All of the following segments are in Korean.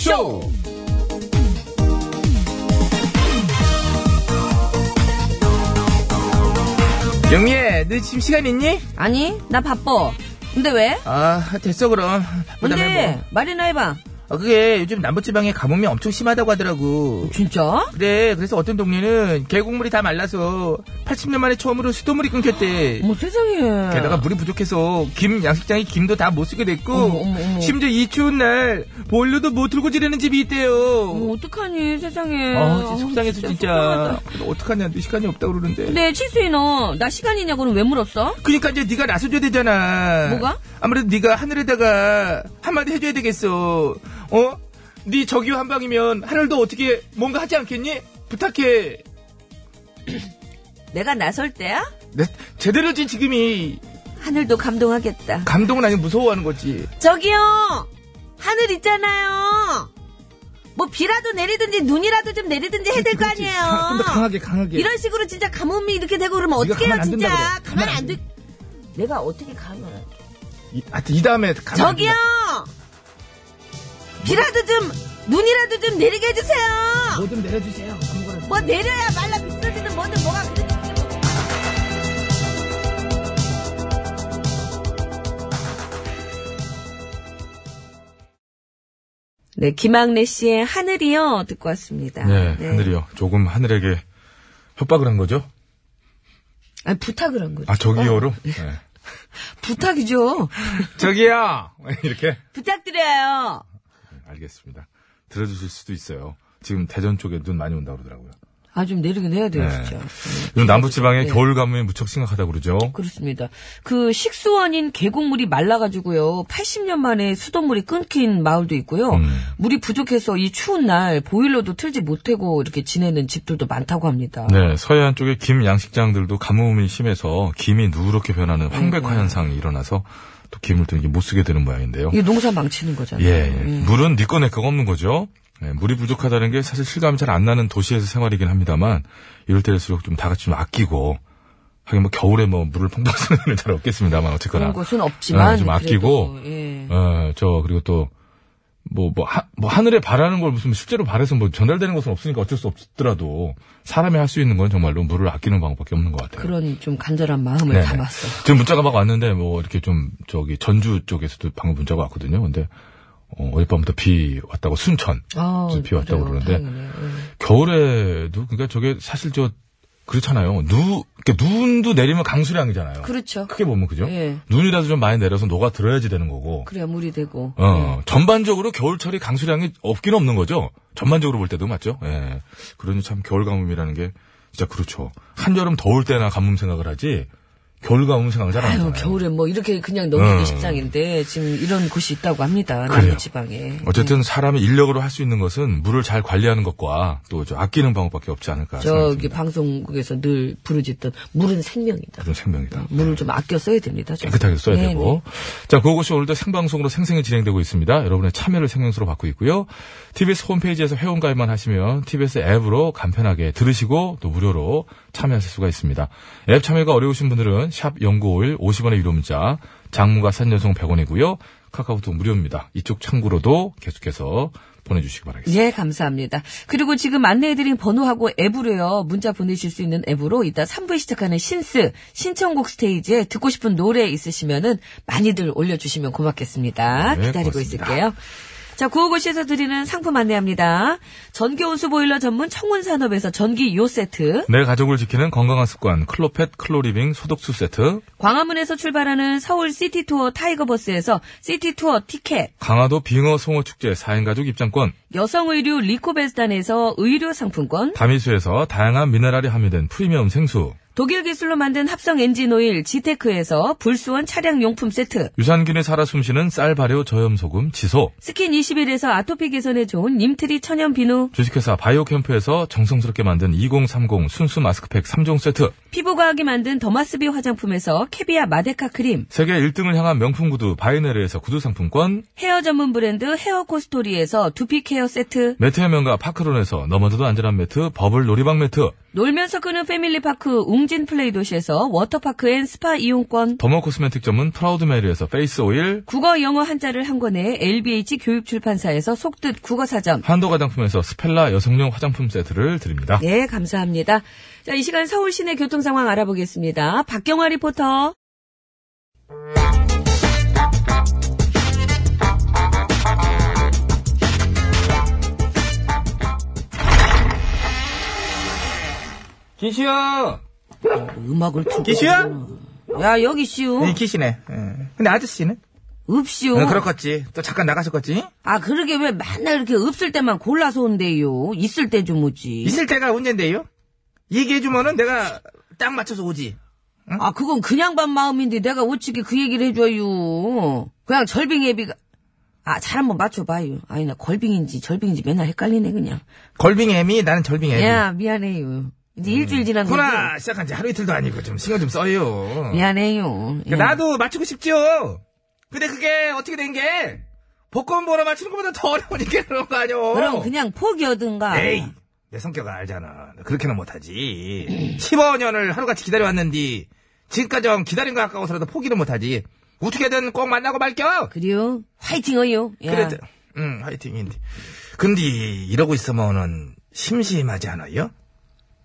쇼 영미애 너 지금 시간 있니? 아니, 나 바빠. 근데 왜? 아 됐어 그럼 바쁘다며 뭔데? 뭐. 말이나 해봐. 아, 그게 요즘 남부지방에 가뭄이 엄청 심하다고 하더라고 진짜? 그래 그래서 어떤 동네는 계곡물이 다 말라서 80년 만에 처음으로 수돗물이 끊겼대 어머, 세상에. 게다가 물이 부족해서 김 양식장이 김도 다 못 쓰게 됐고 어머, 어머, 어머. 심지어 이 추운 날 보일러도 못 틀고 지내는 집이 있대요 어머, 어떡하니, 세상에. 아, 진짜 속상해서 진짜. 그래도 어떡하냐, 너 시간이 없다고 그러는데. 근데 칠수이 너, 나 시간 있냐고는 왜 물었어? 그니까 이제 네가 나서줘야 되잖아. 뭐가? 아무래도 네가 하늘에다가 한마디 해줘야 되겠어. 어? 네 저기요 한 방이면 하늘도 어떻게 뭔가 하지 않겠니? 부탁해. 내가 나설 때야? 네, 제대로지 지금이 하늘도 감동하겠다. 감동은 아니고 무서워하는 거지. 저기요! 하늘 있잖아요! 뭐 비라도 내리든지 눈이라도 좀 내리든지 해야 될 거 아니에요? 좀 더 강하게 강하게. 이런 식으로 진짜 가뭄이 이렇게 되고 그러면 가만 안 진짜. 그래. 가만 가만 안안 돼. 내가 어떻게 가만 안 돼. 이, 하여튼 이 다음에 가만 안 저기요! 비라도 좀, 눈이라도 좀 내리게 해주세요! 뭐 좀 내려주세요. 아무거나. 뭐 내려야 말라 비싸지든 뭐든 뭐가 그렇지. 네, 김학래 씨의 하늘이요 듣고 왔습니다. 네, 하늘이요. 조금 하늘에게 협박을 한 거죠? 아니, 부탁을 한 거죠. 아, 저기요로? 네. 부탁이죠. 저기요! 이렇게? 부탁드려요. 알겠습니다. 들어주실 수도 있어요. 지금 대전 쪽에 눈 많이 온다고 그러더라고요. 아, 좀 내리긴 해야 돼요, 네. 진짜. 요즘 남부지방에 네. 겨울 가뭄이 무척 심각하다고 그러죠. 그렇습니다. 그 식수원인 계곡물이 말라가지고요. 80년 만에 수돗물이 끊긴 마을도 있고요. 음. 물이 부족해서 이 추운 날 보일러도 틀지 못하고 이렇게 지내는 집들도 많다고 합니다. 네, 서해안 쪽에 김 양식장들도 가뭄이 심해서 김이 누렇게 변하는 황백화 네. 현상이 일어나서 또 김을 또 이게 못 쓰게 되는 모양인데요. 이게 농사 망치는 거잖아요. 예, 예. 음. 물은 니꺼 내꺼가 없는 거죠. 예, 물이 부족하다는 게 사실 실감이 잘 안 나는 도시에서 생활이긴 합니다만 이럴 때일수록 좀 다 같이 좀 아끼고 하긴 뭐 겨울에 뭐 물을 펑펑 쓰는 일은 잘 없겠습니다만 어쨌거나 그런 곳은 없지만 네, 좀 아끼고 예. 어, 저, 그리고 또, 뭐, 뭐, 하, 뭐, 하늘에 바라는 걸 무슨 실제로 바래서 뭐 전달되는 것은 없으니까 어쩔 수 없더라도 사람이 할 수 있는 건 정말로 물을 아끼는 방법밖에 없는 것 같아요. 그런 좀 간절한 마음을 네네. 담았어. 지금 문자가 막 왔는데 뭐 이렇게 좀 저기 전주 쪽에서도 방금 문자가 왔거든요. 근데 어, 어젯밤부터 비 왔다고 순천 아, 비 왔다고 그래요. 그러는데. 예. 겨울에도 그러니까 저게 사실 저 그렇잖아요. 누 그러니까 눈도 내리면 강수량이잖아요. 그렇죠. 크게 보면 그죠? 예. 눈이라도 좀 많이 내려서 녹아 들어야지 되는 거고. 그래야 물이 되고. 어, 전반적으로 겨울철이 강수량이 없긴 없는 거죠. 전반적으로 볼 때도 맞죠. 예. 그러니 참 겨울 가뭄이라는 게 진짜 그렇죠. 한여름 더울 때나 가뭄 생각을 하지 겨울 가뭄 생각을 잘안 아유. 겨울에 뭐 이렇게 그냥 넘기기 어. 십상인데 지금 이런 곳이 있다고 합니다. 그래요. 남부 지방에. 어쨌든 사람이 인력으로 할 수 있는 것은 물을 잘 관리하는 것과 또저 아끼는 방법밖에 없지 않을까 저기 생각합니다. 방송국에서 늘 부르짖던 물은 생명이다. 그런 생명이다. 물을 좀 아껴 써야 됩니다. 좀. 깨끗하게 써야 네, 되고. 자, 그것이 오늘도 생방송으로 생생히 진행되고 있습니다. 여러분의 참여를 생명수로 받고 있고요. TBS 홈페이지에서 회원가입만 하시면 TBS 앱으로 간편하게 들으시고 또 무료로 참여하실 수가 있습니다. 앱 참여가 어려우신 분들은 샵 0951 50원의 유료 문자, 장무가 산연송 100원이고요. 카카오톡 무료입니다. 이쪽 창구로도 계속해서 보내주시기 바라겠습니다. 예, 감사합니다. 그리고 지금 안내해드린 번호하고 앱으로요, 문자 보내실 수 있는 앱으로 이따 3부에 시작하는 신스, 신청곡 스테이지에 듣고 싶은 노래 있으시면은 많이들 올려주시면 고맙겠습니다. 네, 기다리고 고맙습니다. 있을게요. 자, 구오구오쇼에서 드리는 상품 안내합니다. 전기 온수 보일러 전문 청운 산업에서 전기 요 세트, 내 가족을 지키는 건강한 습관 클로펫 클로리빙 소독수 세트, 광화문에서 출발하는 서울 시티 투어 타이거 버스에서 시티 투어 티켓, 강화도 빙어 송어 축제 4인 가족 입장권, 여성 의류 리코베스탄에서 의류 상품권, 다미수에서 다양한 미네랄이 함유된 프리미엄 생수, 독일 기술로 만든 합성 엔진 오일 지테크에서 불스원 차량 용품 세트, 유산균이 살아 숨쉬는 쌀 발효 저염 소금 지소, 스킨 21에서 아토피 개선에 좋은 님트리 천연 비누, 주식회사 바이오캠프에서 정성스럽게 만든 2030 순수 마스크팩 3종 세트, 피부과학이 만든 더마스비 화장품에서 캐비아 마데카 크림, 세계 1등을 향한 명품 구두 바이네르에서 구두 상품권, 헤어 전문 브랜드 헤어 코스토리에서 두피 케어 세트, 매트의 명가 파크론에서 너마저도 안전한 매트 버블 놀이방 매트, 놀면서 크는 패밀리파크 웅진 플레이 도시에서 워터파크 and 스파 이용권. dermo cosmetic 전문 프라우드 메리에서 face oil, 국어 영어 한자를 한 권에 LBH 교육출판사에서 속뜻 국어사전. 한도 화장품에서 스펠라 여성용 화장품 세트를 드립니다. 네, 감사합니다. 자, 이 시간 서울 시내 교통 상황 알아보겠습니다. 박경화 리포터. 기시요. 음악을 틀고. 기시야? 야, 여기 씨요. 네, 기시네. 예. 근데 아저씨는? 없시요. 어, 그렇겠지. 또 잠깐 나가셨겠지? 아, 그러게 왜 맨날 이렇게 없을 때만 골라서 온대요. 있을 때 좀 오지. 있을 때가 언젠데요? 얘기해주면은 내가 딱 맞춰서 오지. 아, 그건 그냥 반 마음인데 내가 어찌게 그 얘기를 해줘요. 그냥 절빙 애비가. 아, 잘 한번 맞춰봐요. 아니, 나 걸빙인지 절빙인지 맨날 헷갈리네, 그냥. 걸빙 애미, 나는 절빙 애미. 야, 미안해요. 이제 일주일 지난 건데. 코나 시작한 지 하루 이틀도 아니고 좀 신경 좀 써요. 미안해요. 예. 그러니까 나도 맞추고 싶죠. 근데 그게 어떻게 된 게, 복권 번호 맞추는 것보다 더 어려우니까 그런 거 아니오. 그럼 그냥 포기하든가. 에이, 내 성격을 알잖아. 그렇게는 못하지. 15년을 하루같이 기다려왔는데, 지금까지 기다린 거 아까워서라도 포기를 못하지. 어떻게든 꼭 만나고 말겨! 그래요? 화이팅어요. 야. 그래, 응, 화이팅인데. 근데, 이러고 있으면은, 심심하지 않아요?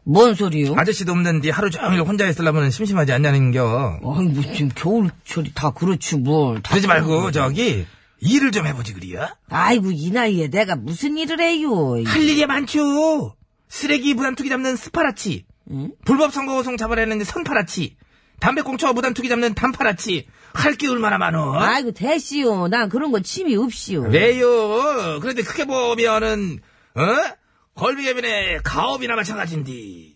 뭔 소리요? 아저씨도 없는데 하루 종일 혼자 있으려면 심심하지 않냐는겨. 아이, 뭐, 지금 겨울철이 다 그렇지, 뭘. 다 그러지 말고, 저기, 일을 좀 해보지, 그리야? 아이고, 이 나이에 내가 무슨 일을 해요. 할 일이 많죠! 쓰레기 무단 투기 잡는 스파라치. 응? 불법 선거호송 잡아내는 선파라치. 담배꽁초 무단 투기 잡는 단파라치. 할 게 얼마나 많어? 아이고, 대시오. 난 그런 거 취미 없시오. 왜요? 그런데 크게 보면은, 어? 걸비개빈의 가업이나 마찬가지인데.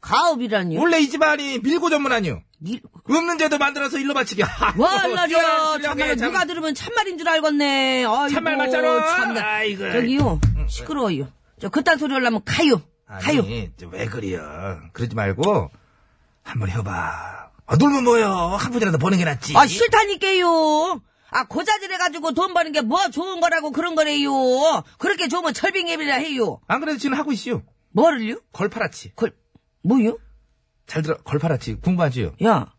가업이라니요? 원래 이 집안이 밀고 전문 아니요. 일... 없는 죄도 만들어서 일로 바치게. 월날이야. 참말로 누가 들으면 참말인 줄 알겠네. 아이고, 참말 맞잖아. 참나. 아이고. 저기요, 시끄러워요. 저 그딴 소리 하려면 가요. 가요. 아니, 저왜 그래요? 그러지 말고, 한번 해봐. 아, 놀면 뭐요? 한 푼이라도 버는 게 낫지. 아, 싫다니까요. 아, 고자질해가지고 돈 버는 게 뭐 좋은 거라고 그런 거래요. 그렇게 좋으면 철빙예비라 해요. 안 그래도 지금 하고 있슈. 뭐를요? 걸파라치. 걸, 뭐요? 잘 들어, 걸파라치. 궁금하지요? 야,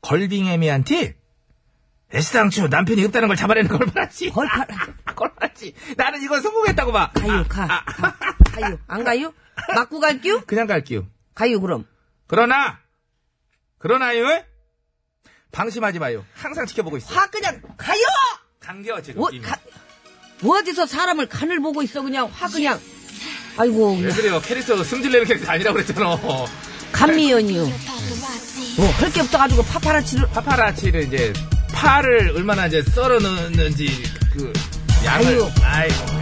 걸빙애미한테 애시당초 남편이 없다는 걸 잡아내는 걸파라치. 걸파, 걸파라치. 나는 이걸 성공했다고 봐. 가요, 가. 가. 가요. 안 가요? 맞고 갈게요? 그냥 갈게요. 가요, 그럼. 그러나, 그러나요? 방심하지 마요. 항상 지켜보고 있어. 화 그냥 가요! 강겨, 지금. 어, 이미. 가, 어디서 사람을 간을 보고 있어, 그냥. 화 그냥. 아이고, 왜 그래요? 캐릭터 승질내는 캐릭터 아니라고 그랬잖아. 감미연이요. 뭐, 할게 없어가지고 파파라치를. 파파라치를 이제, 파를 얼마나 이제 썰어 넣는지, 그, 양을. 아유. 아이고.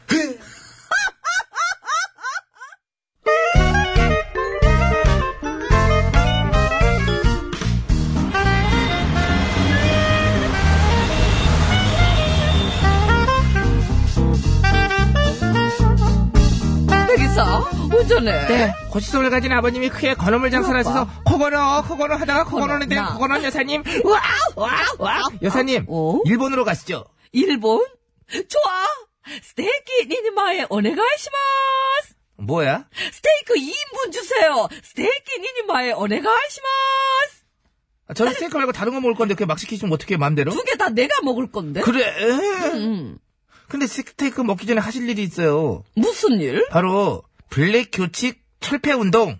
운전해. 네, 고씨 성을 가진 아버님이 크게 건어물 장사를 하셔서 코건어, 코건어 하다가 코건어는데 나. 코건어 여사님, wow, wow, wow. 여사님, 어? 일본으로 가시죠. 일본? 좋아! ステーキ 二人前 お願いします! 뭐야? 스테이크 2인분 주세요! ステーキ 二人前 お願いします! 아, 저는 스테이크 말고 다른 거 먹을 건데 그게 막 시키시면 어떻게 마음대로? 두 개 다 내가 먹을 건데? 그래. 음, 근데 스테이크 먹기 전에 하실 일이 있어요. 무슨 일? 바로 블랙 교칙 철폐 운동.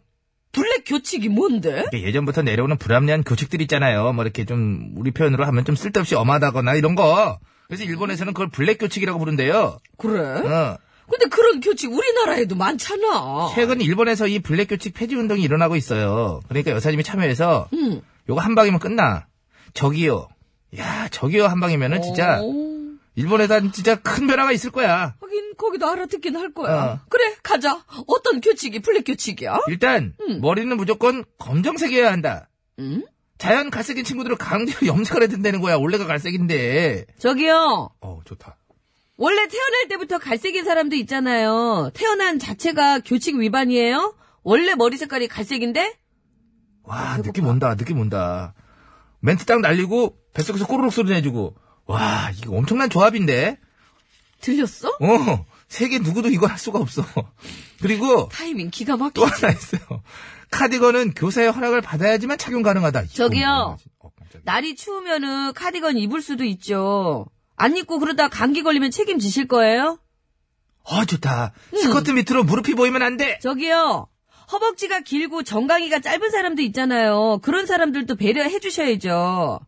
블랙 교칙이 뭔데? 이게 예전부터 내려오는 불합리한 교칙들 있잖아요. 뭐 이렇게 좀 우리 표현으로 하면 좀 쓸데없이 엄하다거나 이런 거. 그래서 일본에서는 그걸 블랙 교칙이라고 부른대요. 그래? 어. 근데 그런 교칙 우리나라에도 많잖아. 최근 일본에서 이 블랙 교칙 폐지 운동이 일어나고 있어요. 그러니까 여사님이 참여해서 음. 요거 한 방이면 끝나. 저기요. 야, 저기요 한 방이면은 진짜 오. 일본에다 진짜 큰 변화가 있을 거야. 하긴 거기도 알아듣긴 할 거야. 어. 그래 가자. 어떤 교칙이 블랙 교칙이야? 일단 머리는 무조건 검정색이어야 한다. 음? 자연 갈색인 친구들을 강제로 염색을 해야 된다는 거야. 원래가 갈색인데. 저기요. 어, 좋다. 원래 태어날 때부터 갈색인 사람도 있잖아요. 태어난 자체가 교칙 위반이에요? 원래 머리 색깔이 갈색인데? 와 느낌 온다. 느낌 온다. 멘트 딱 날리고 뱃속에서 꼬르륵 소리 내주고. 와 이거 엄청난 조합인데. 들렸어? 어 세계 누구도 이거 할 수가 없어. 그리고 타이밍 기가 또 막히지. 하나 있어요. 카디건은 교사의 허락을 받아야지만 착용 가능하다. 저기요. 어, 깜짝이야. 날이 추우면은 카디건 입을 수도 있죠. 안 입고 그러다 감기 걸리면 책임지실 거예요? 어 좋다. 스커트 밑으로 무릎이 보이면 안 돼. 저기요. 허벅지가 길고 정강이가 짧은 사람도 있잖아요. 그런 사람들도 배려해 주셔야죠.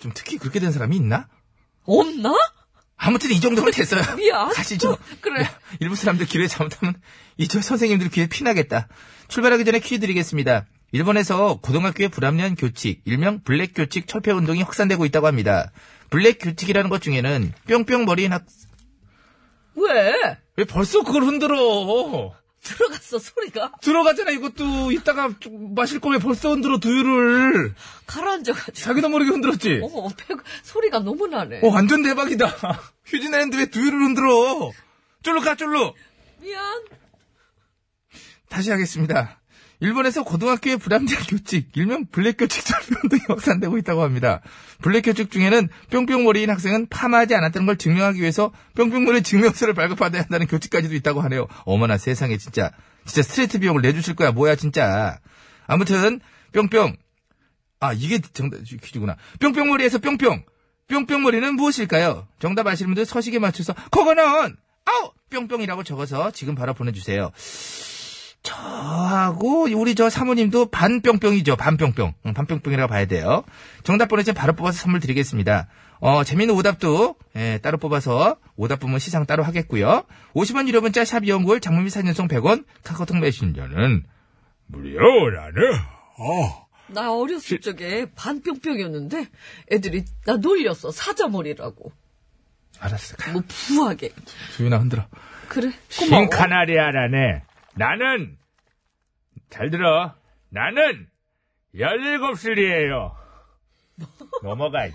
좀 특히 그렇게 된 사람이 있나? 없나? 아무튼 이 정도면 됐어요. 미안. 가시죠. 그래. 야, 일부 사람들 기회 잘못하면 이 저 선생님들 귀에 피나겠다. 출발하기 전에 퀴즈 드리겠습니다. 일본에서 고등학교의 불합리한 교칙, 일명 블랙 교칙 철폐 운동이 확산되고 있다고 합니다. 블랙 교칙이라는 것 중에는 뿅뿅 머리인 학... 왜? 왜 벌써 그걸 흔들어? 들어갔어, 소리가. 들어가잖아, 이것도. 이따가 좀 마실 거면 벌써 흔들어, 두유를. 가라앉아가지고. 자기도 모르게 흔들었지? 어머, 배, 소리가 너무 나네. 어, 완전 대박이다. 휴지 내는데 왜 두유를 흔들어? 쫄로 가, 쫄로. 미안. 다시 하겠습니다. 일본에서 고등학교의 불합리한 교칙, 일명 블랙 교칙 철폐 운동이 확산되고 있다고 합니다. 블랙 교칙 중에는 뿅뿅머리인 학생은 파마하지 않았다는 걸 증명하기 위해서 뿅뿅머리 증명서를 발급받아야 한다는 교칙까지도 있다고 하네요. 어머나 세상에 진짜 진짜 스트레이트 비용을 내주실 거야 뭐야 진짜. 아무튼 뿅뿅 아 이게 정답 퀴즈구나. 뿅뿅머리에서 뿅뿅 뿅뿅머리는 무엇일까요? 정답 아시는 분들 서식에 맞춰서 그거는 아우 뿅뿅이라고 적어서 지금 바로 보내주세요. 저하고 우리 저 사모님도 반뿅뿅이죠. 반뿅뿅. 응, 반뿅뿅이라고 봐야 돼요. 정답 보내주면 바로 뽑아서 선물 드리겠습니다. 어, 재밌는 오답도 예, 따로 뽑아서 오답 부문 시상 따로 하겠고요. 50원 유료 문자 샵 연구월 장문 및 사연송 100원 카카오톡 메신저는 무료라네. 어. 나 어렸을 적에 반뿅뿅이었는데 애들이 나 놀렸어. 사자머리라고. 알았어. 가. 뭐 부하게. 두유나 흔들어. 그래. 고마워. 신카나리아라네. 나는, 잘 들어. 나는, 17살이에요. 넘어가.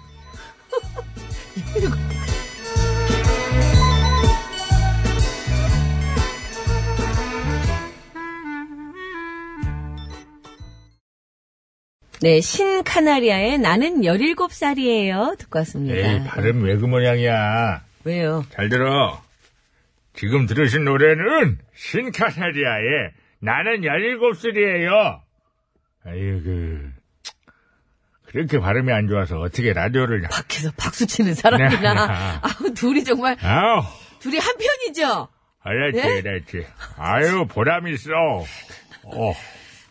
네, 신카나리아의 나는 17살이에요. 듣고 왔습니다. 에이, 발음 왜그 모양이야. 왜요? 잘 들어. 지금 들으신 노래는 신카나리아의 나는 17살이에요. 아이고. 그렇게 발음이 안 좋아서 어떻게 라디오를. 밖에서 박수 치는 사람이나. 네. 아우, 둘이 정말, 아우, 둘이 한 편이죠? 그렇지, 네? 그렇지. 아유, 보람 있어. 어,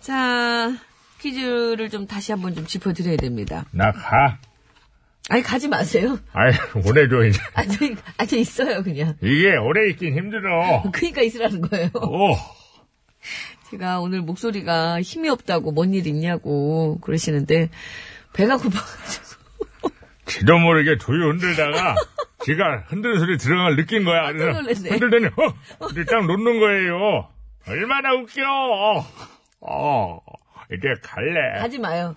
자, 퀴즈를 좀 다시 한번 좀 짚어드려야 됩니다. 나 가. 아니, 가지 마세요. 아이, 오래 줘, 이제. 아니, 아니, 있어요, 그냥. 이게 오래 있긴 힘들어. 그니까 있으라는 거예요. 오, 제가 오늘 목소리가 힘이 없다고 뭔 일 있냐고 그러시는데, 배가 고파가지고. 지도 모르게 두유 흔들다가 지가 흔드는 소리 들어간 걸 느낀 거야. 그래서. 흔들더니 어, 딱 놓는 거예요. 얼마나 웃겨. 어, 이제 갈래. 가지 마요.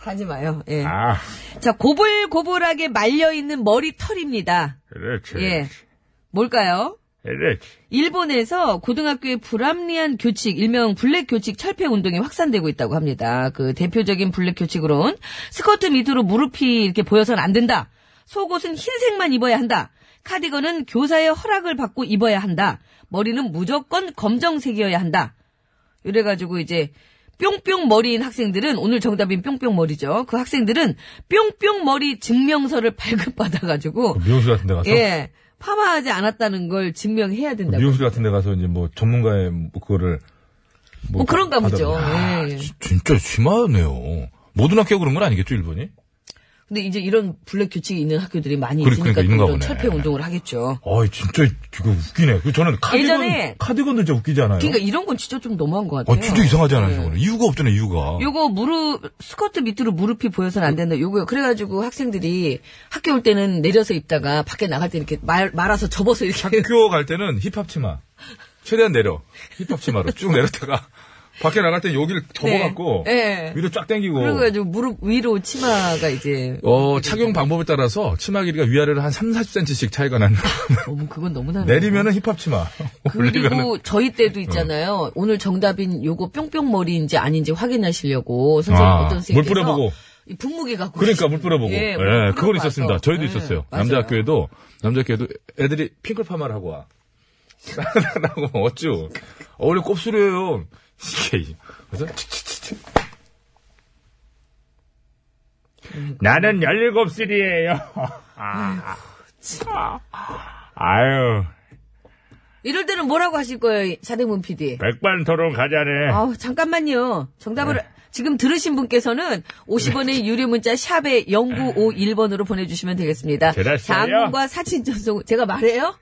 가지 마요. 예. 아, 자, 고불고불하게 말려 있는 머리 털입니다. 그렇지. 예. 뭘까요? 일본에서 고등학교의 불합리한 교칙, 일명 블랙 교칙 철폐 운동이 확산되고 있다고 합니다. 그 대표적인 블랙 교칙으론 스커트 밑으로 무릎이 이렇게 보여서는 안 된다. 속옷은 흰색만 입어야 한다. 카디건은 교사의 허락을 받고 입어야 한다. 머리는 무조건 검정색이어야 한다. 이래가지고 이제 뿅뿅 머리인 학생들은 오늘 정답인 뿅뿅 머리죠. 그 학생들은 뿅뿅 머리 증명서를 발급받아가지고 미용실 같은 데 가서? 예 파마하지 않았다는 걸 증명해야 된다고. 미용실 같은 데 가서 이제 뭐 전문가의 뭐 그거를. 뭐 그런가 보죠. 아, 예. 지- 진짜 심하네요. 모든 학교가 그런 건 아니겠죠, 일본이? 근데 이제 이런 블랙 규칙이 있는 학교들이 많이 그래, 있으니까 그러니까 있는가 보네. 철폐 운동을 하겠죠. 어이, 진짜, 이거 웃기네. 그 저는 카디건, 예전에- 카디건도 진짜 웃기지 않아요? 그러니까 이런 건 진짜 좀 너무한 것 같아요. 어, 진짜 이상하지 않아요, 네. 저거는. 이유가 없잖아요, 이유가. 요거 무릎 스커트 밑으로 무릎이 보여서는 안 된다. 요거요. 그래가지고 학생들이 학교 올 때는 내려서 입다가 밖에 나갈 때 이렇게 말 말아서 접어서 이렇게 학교 갈 때는 힙합 치마. 최대한 내려. 힙합 치마로 쭉 내렸다가 밖에 나갈 때 여기를 접어갖고 네. 위로 쫙 당기고. 그래가지고 무릎 위로 치마가 이제 어, 착용 방법에 따라서 치마 길이가 위아래로 한 3, 40cm씩 차이가 나는. 어머 그건 너무나 내리면은 힙합 치마. 올리면은 그리고 저희 때도 있잖아요. 오늘 정답인 요거 뿅뿅 머리인지 아닌지 확인하시려고 선생님 아, 어떤 물 선생님께서 뿌려보고. 이 분무기 갖고 그러니까 물 뿌려보고. 예, 예, 물. 그건 있었습니다. 저희도 예, 있었어요. 맞아요. 남자 학교에도, 남자 학교에도 애들이 핑클 파마를 하고 와. 나고 어쭈. 어, 원래 곱슬이에요. 이게, 치치치치. 나는 17살이에요. 아, 아유, 이럴 때는 뭐라고 하실 거예요, 사대문 PD? 백반 토론 가자네. 아우, 잠깐만요. 정답을 지금 들으신 분께서는 50원의 유료 문자 샵에 0951번으로 보내주시면 되겠습니다. 장문과 사진 전송, 제가 말해요?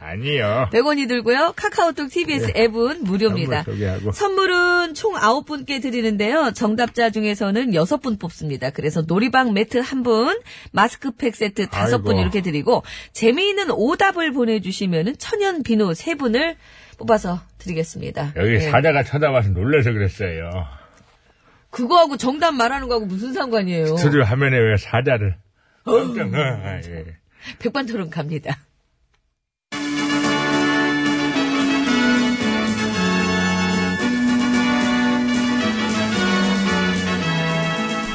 아니요. 100원이 들고요. 카카오톡 TBS 앱은 무료입니다. 선물. 선물은 총 9분께 드리는데요. 정답자 중에서는 6분 뽑습니다. 그래서 놀이방 매트 1분, 마스크팩 세트 5분 아이고. 이렇게 드리고 재미있는 오답을 보내주시면 천연 비누 3분을 뽑아서 드리겠습니다. 여기 예. 사자가 쳐다봐서 놀라서 그랬어요. 그거하고 정답 말하는 거하고 무슨 상관이에요? 스튜디오 화면에 왜 사자를. 깜짝, 아, 예. 백반토론 갑니다.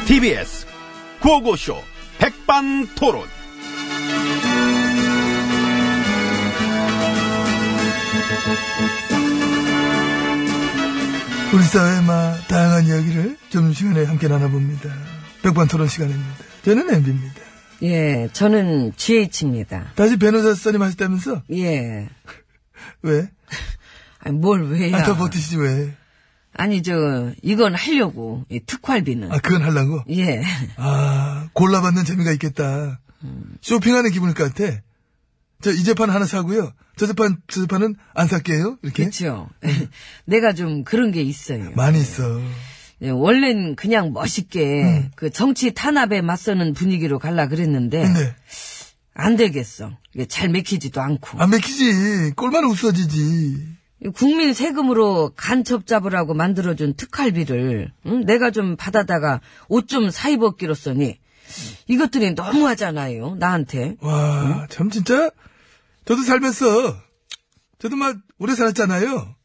TBS 구호고쇼 백반토론. 우리 사회의 마 다양한 이야기를 점심시간에 함께 나눠봅니다. 백반토론 시간입니다. 저는 MB입니다. 예, 저는 GH입니다. 다시 변호사 선임 하셨다면서? 예. 왜? 아니, 뭘 왜야? 아, 더 버티시지 왜? 아니, 저, 이건 하려고, 이 특활비는. 아, 그건 하려고? 예. 아, 골라받는 재미가 있겠다. 쇼핑하는 기분일 것 같아. 저, 이 재판 하나 사고요. 저 재판, 저 재판은 안 살게요. 이렇게. 그쵸. 내가 좀 그런 게 있어요. 많이 있어. 예, 원래는 그냥 멋있게, 그 정치 탄압에 맞서는 분위기로 갈라 그랬는데, 근데, 안 되겠어. 이게 잘 맥히지도 않고. 안 맥히지. 꼴만 없어지지. 국민 세금으로 간첩 잡으라고 만들어준 특활비를, 응? 내가 좀 받아다가 옷 좀 사입었기로 써니, 이것들이 너무하잖아요, 나한테. 와, 참, 진짜. 저도 살면서, 저도 막, 오래 살았잖아요.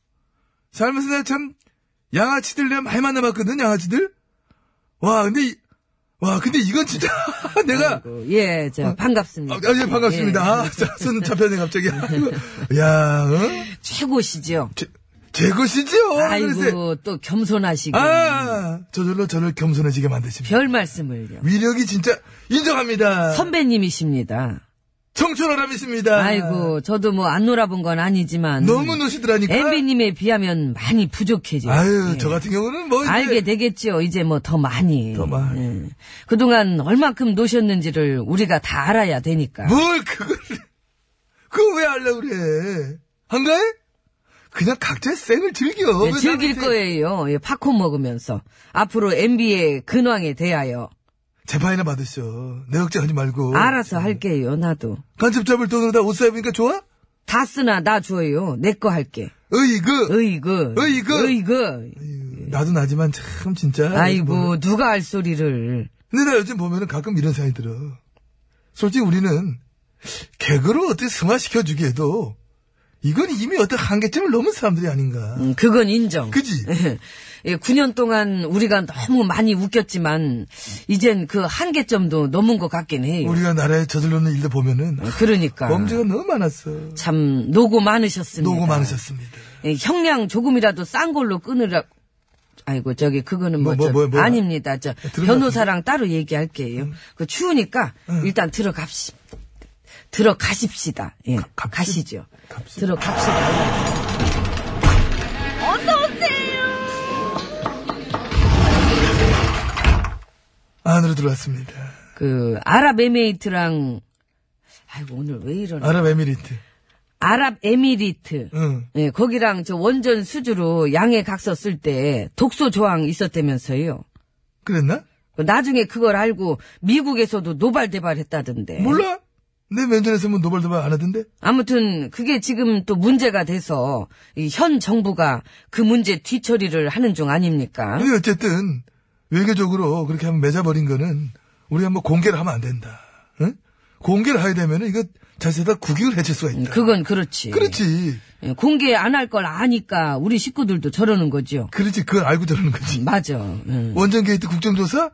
살면서 내가 참, 양아치들 내가 많이 만나봤거든, 양아치들. 와, 근데, 이- 와, 근데 이건 진짜, 내가, 예, 저, 아, 반갑습니다. 아, 예, 반갑습니다. 예. 아, 자, 손 잡혔네, 갑자기. 아이고. 야, 어? 최고시죠? 제, 제 것이지요. 그래서, 아이고, 또 겸손하시고. 아, 저절로 저를 겸손해지게 만드십니다. 별 말씀을요. 위력이 진짜 인정합니다. 선배님이십니다. 청천어람이십니다. 아이고, 저도 뭐 안 놀아본 건 아니지만. 너무 노시더라니까. 엠비님에 비하면 많이 부족해져. 아유, 예. 저 같은 경우는 뭐. 이제 알게 되겠죠. 이제 뭐 더 많이. 더 많이. 예. 그동안 얼만큼 노셨는지를 우리가 다 알아야 되니까. 뭘 그걸 그거 왜 하려고 그래 한가해? 그냥 각자의 생을 즐겨 예, 왜 즐길 남의 생- 거예요. 예, 팝콘 먹으면서. 앞으로 MB의 근황에 대하여. 재판이나 받으셔 내 걱정하지 말고 알아서 할게요, 나도. 간첩 잡을 돈으로 다 옷 사입으니까 좋아? 다 쓰나 나 줘요. 내 거 할게. 으이그 으이그. 으이그. 으이그. 나도 나지만 참 진짜 아이고, 누가 알 소리를. 근데 나 요즘 보면은 가끔 이런 생각이 들어 솔직히 우리는 개그로 어떻게 승화시켜주기에도 이건 이미 어떤 한계점을 넘은 사람들이 아닌가 음, 그건 인정. 그지? 예, 9년 동안 우리가 너무 많이 웃겼지만, 이젠 그 한계점도 넘은 것 같긴 해요. 우리가 나라에 저질러 놓는 일들 보면은 그러니까. 범죄가 너무 많았어 참, 노고 많으셨습니다. 노고 많으셨습니다 예, 형량 조금이라도 싼 걸로 끊으라. 아이고, 저기, 그거는 뭐, 뭐, 저- 뭐, 뭐, 뭐. 아닙니다. 저, 들은 변호사랑 따로 얘기할게요. 그, 추우니까, 일단 들어갑시, 들어가십시다. 예, 갑시- 가시죠. 갑시다. 들어갑시다. 안으로 들어왔습니다 그 아랍에미리트랑 아이고 오늘 왜 이러나 아랍에미리트. 아랍에미리트 응. 예, 거기랑 저 원전 수주로 양해 각서 쓸 때 독소 조항 있었다면서요. 그랬나? 나중에 그걸 알고 미국에서도 노발대발했다던데. 몰라? 내 면전에서 뭐 노발도발 안 하던데? 아무튼 그게 지금 또 문제가 돼서 이현 정부가 그 문제 뒤처리를 하는 중 아닙니까? 우리 어쨌든 외교적으로 그렇게 한번 맺어버린 거는 우리가 뭐 공개를 하면 안 된다. 응? 공개를 하게 되면 이거 자체가 국익을 해칠 수가 있다. 그건 그렇지. 그렇지. 예, 공개 안 할 걸 아니까 우리 식구들도 저러는 거죠. 그렇지. 그걸 알고 저러는 거지. 맞아. 음. 원전 게이트 국정조사?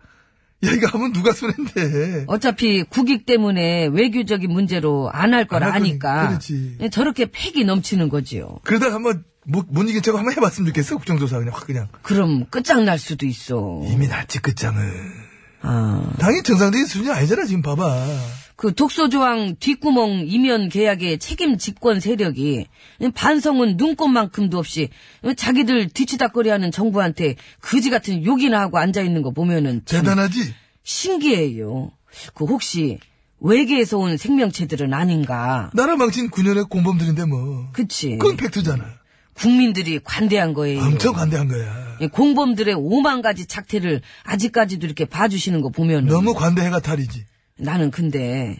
야, 이거 하면 누가 손해인데. 어차피 국익 때문에 외교적인 문제로 안 할 걸 아니까 그렇지. 예, 저렇게 패기 넘치는 거지요. 그러다 한번 못, 못 이긴 척 한번 해봤으면 좋겠어. 국정조사 그냥 확 그냥. 그럼 끝장날 수도 있어. 이미 났지, 끝장은. 아, 당연히 정상적인 수준이 아니잖아, 지금 봐봐. 그 독소조항 뒷구멍 이면 계약의 책임 집권 세력이 반성은 눈꼽만큼도 없이 자기들 뒤치다거리하는 정부한테 그지 같은 욕이나 하고 앉아 있는 거 보면은 참 대단하지? 신기해요. 그 혹시 외계에서 온 생명체들은 아닌가? 나라 망친 9년의 공범들인데 뭐. 그치. 그건 팩트잖아. 국민들이 관대한 거예요. 엄청 관대한 거야. 이 공범들의 오만 가지 작태를 아직까지도 이렇게 봐주시는 거 보면 너무 관대해가 탈이지. 나는 근데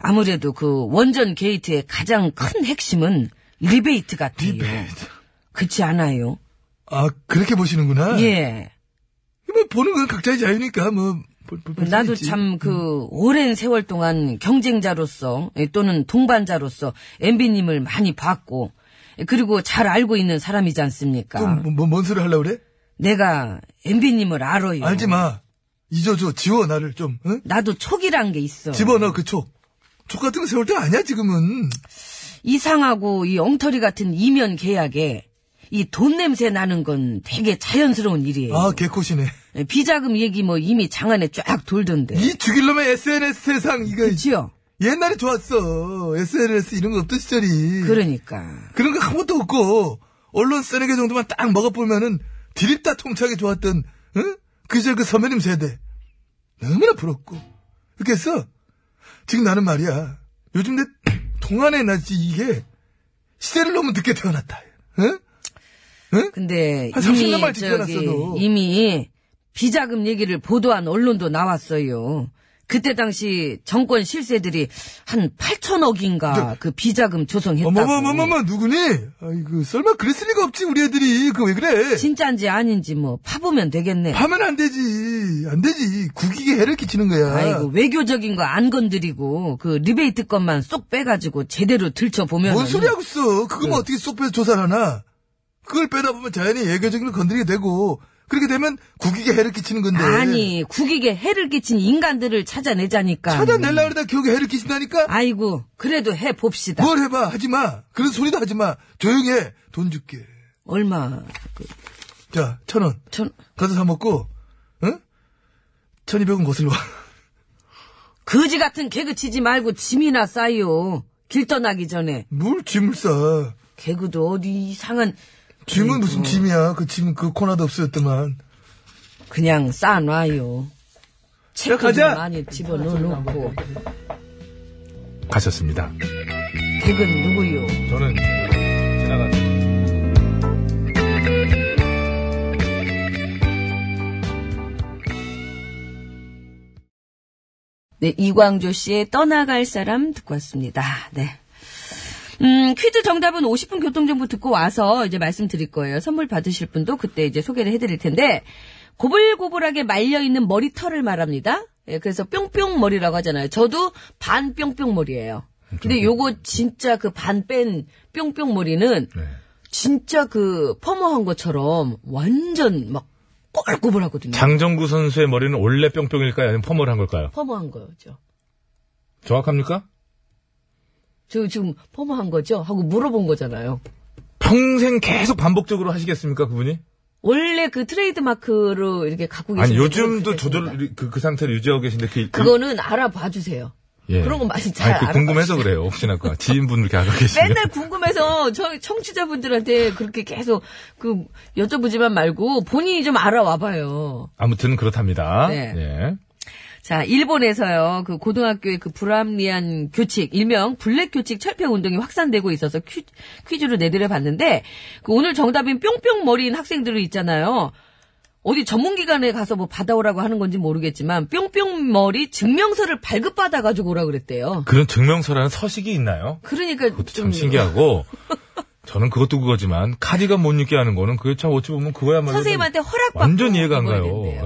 아무래도 그 원전 게이트의 가장 큰 핵심은 리베이트 같아요. 리베이트. 그렇지 않아요? 아, 그렇게 보시는구나. 예. 뭐, 보는 건 각자의 자유니까, 뭐. 볼- 볼- 볼수 나도 있지. 참 그 오랜 세월 동안 경쟁자로서 예, 또는 동반자로서 MB님을 많이 봤고 예, 그리고 잘 알고 있는 사람이지 않습니까? 또, 뭐, 뭐, 뭔 소리 하려고 그래? 내가 MB님을 알아요. 알지 마. 잊어줘. 지워, 나를 좀, 응? 나도 촉이란 게 있어. 집어넣어, 그 촉. 촉 같은 거 세울 때 아니야, 지금은. 이상하고 이 엉터리 같은 이면 계약에 이 돈 냄새 나는 건 되게 자연스러운 일이에요. 아, 개코시네. 예, 비자금 얘기 뭐 이미 장안에 쫙 돌던데. 이 죽일 놈의 SNS 세상, 이거. 그치요? 옛날에 좋았어. SNS 이런 거 없던 시절이. 그러니까. 그런 거 아무것도 없고, 언론 쓰레기 정도만 딱 먹어보면은, 디립다 통차게 좋았던, 응? 그 시절 그 선배님 세대. 너무나 부럽고. 그렇게 했어. 지금 나는 말이야. 요즘 내 동안에 나 지- 이게, 시대를 너무 늦게 태어났다. 응? 근데 한 30년 이미 만 저기 지켜놨어도. 이미 비자금 얘기를 보도한 언론도 나왔어요. 그때 당시 정권 실세들이 한 8천억인가 그 비자금 조성했다고. 어머머머머머, 누구니? 아이고, 설마 그랬을 리가 없지, 우리 애들이. 그거 왜 그래? 진짜인지 아닌지 뭐 파보면 되겠네. 하면 안 되지. 안 되지. 국익에 해를 끼치는 거야. 아이고 외교적인 거 안 건드리고 그 리베이트 것만 쏙 빼가지고 제대로 들춰 보면 뭔 소리 하고 있어? 그거면 어떻게 쏙 빼서 조사를 하나? 그걸 빼다 보면 자연히 외교적인 걸 건드리게 되고, 그렇게 되면 국익에 해를 끼치는 건데. 아니 국익에 해를 끼친 인간들을 찾아내자니까. 찾아내려고 그러다 기억에 해를 끼친다니까? 아이고 그래도 해 봅시다. 뭘 해봐. 하지 마. 그런 소리도 하지 마. 조용히 해. 돈 줄게. 얼마? 자, 천 원. 전 가서 사 먹고, 응? 천이백 원 거슬러 와. 거지 같은 개그 치지 말고 짐이나 싸요. 길 떠나기 전에. 뭘 짐을 싸. 개그도 어디 이상한 짐은 무슨 짐이야. 그 짐은 그 코나도 없어졌더만. 그냥 싸놔요. 가자. 좀 많이 집어넣어놓고. 가셨습니다. 개그는 누구요? 저는 지나가. 네, 이광조 씨의 떠나갈 사람 듣고 왔습니다. 네. 음, 퀴즈 정답은 50분 교통정보 듣고 와서 이제 말씀드릴 거예요. 선물 받으실 분도 그때 이제 소개를 해드릴 텐데, 고불고불하게 말려있는 머리털을 말합니다. 예, 그래서 뿅뿅 머리라고 하잖아요. 저도 반 뿅뿅 머리예요. 근데 요거 진짜 그 반 뺀 뿅뿅 머리는 네. 진짜 그 퍼머한 것처럼 완전 막 꼬불꼬불하거든요. 장정구 선수의 머리는 원래 뿅뿅일까요? 아니면 펌을 한 걸까요? 퍼머한 거죠. 정확합니까? 저 지금 퍼머한 거죠? 하고 물어본 거잖아요. 평생 계속 반복적으로 하시겠습니까, 그분이? 원래 그 트레이드 마크로 이렇게 갖고 계신 아니, 요즘도 조절. 그, 그 상태를 유지하고 계신데, 그, 그거는 알아봐 주세요. 예. 그런 거 많이 잘 아니, 그 궁금해서 그래요. 혹시나 그 지인분 이렇게 알고 계시면. 맨날 궁금해서 저 청취자분들한테 그렇게 계속 그 여쭤보지만 말고 본인이 좀 알아와 봐요. 아무튼 그렇답니다. 네. 예. 자, 일본에서요, 그 고등학교의 그 불합리한 교칙, 일명 블랙 교칙 철폐 운동이 확산되고 있어서 퀴, 퀴즈로 내드려 봤는데, 그 오늘 정답인 뿅뿅 머리인 학생들이 있잖아요. 어디 전문기관에 가서 뭐 받아오라고 하는 건지 모르겠지만, 뿅뿅 머리 증명서를 발급받아 가지고 오라 그랬대요. 그런 증명서라는 서식이 있나요? 그러니까 그것도 좀 참 신기하고. 저는 그것도 그거지만 카디건 못 입게 하는 거는 그게 참 어찌 보면 그거야말로 선생님한테 좀 허락받고 완전 이해가 안 가요. 예.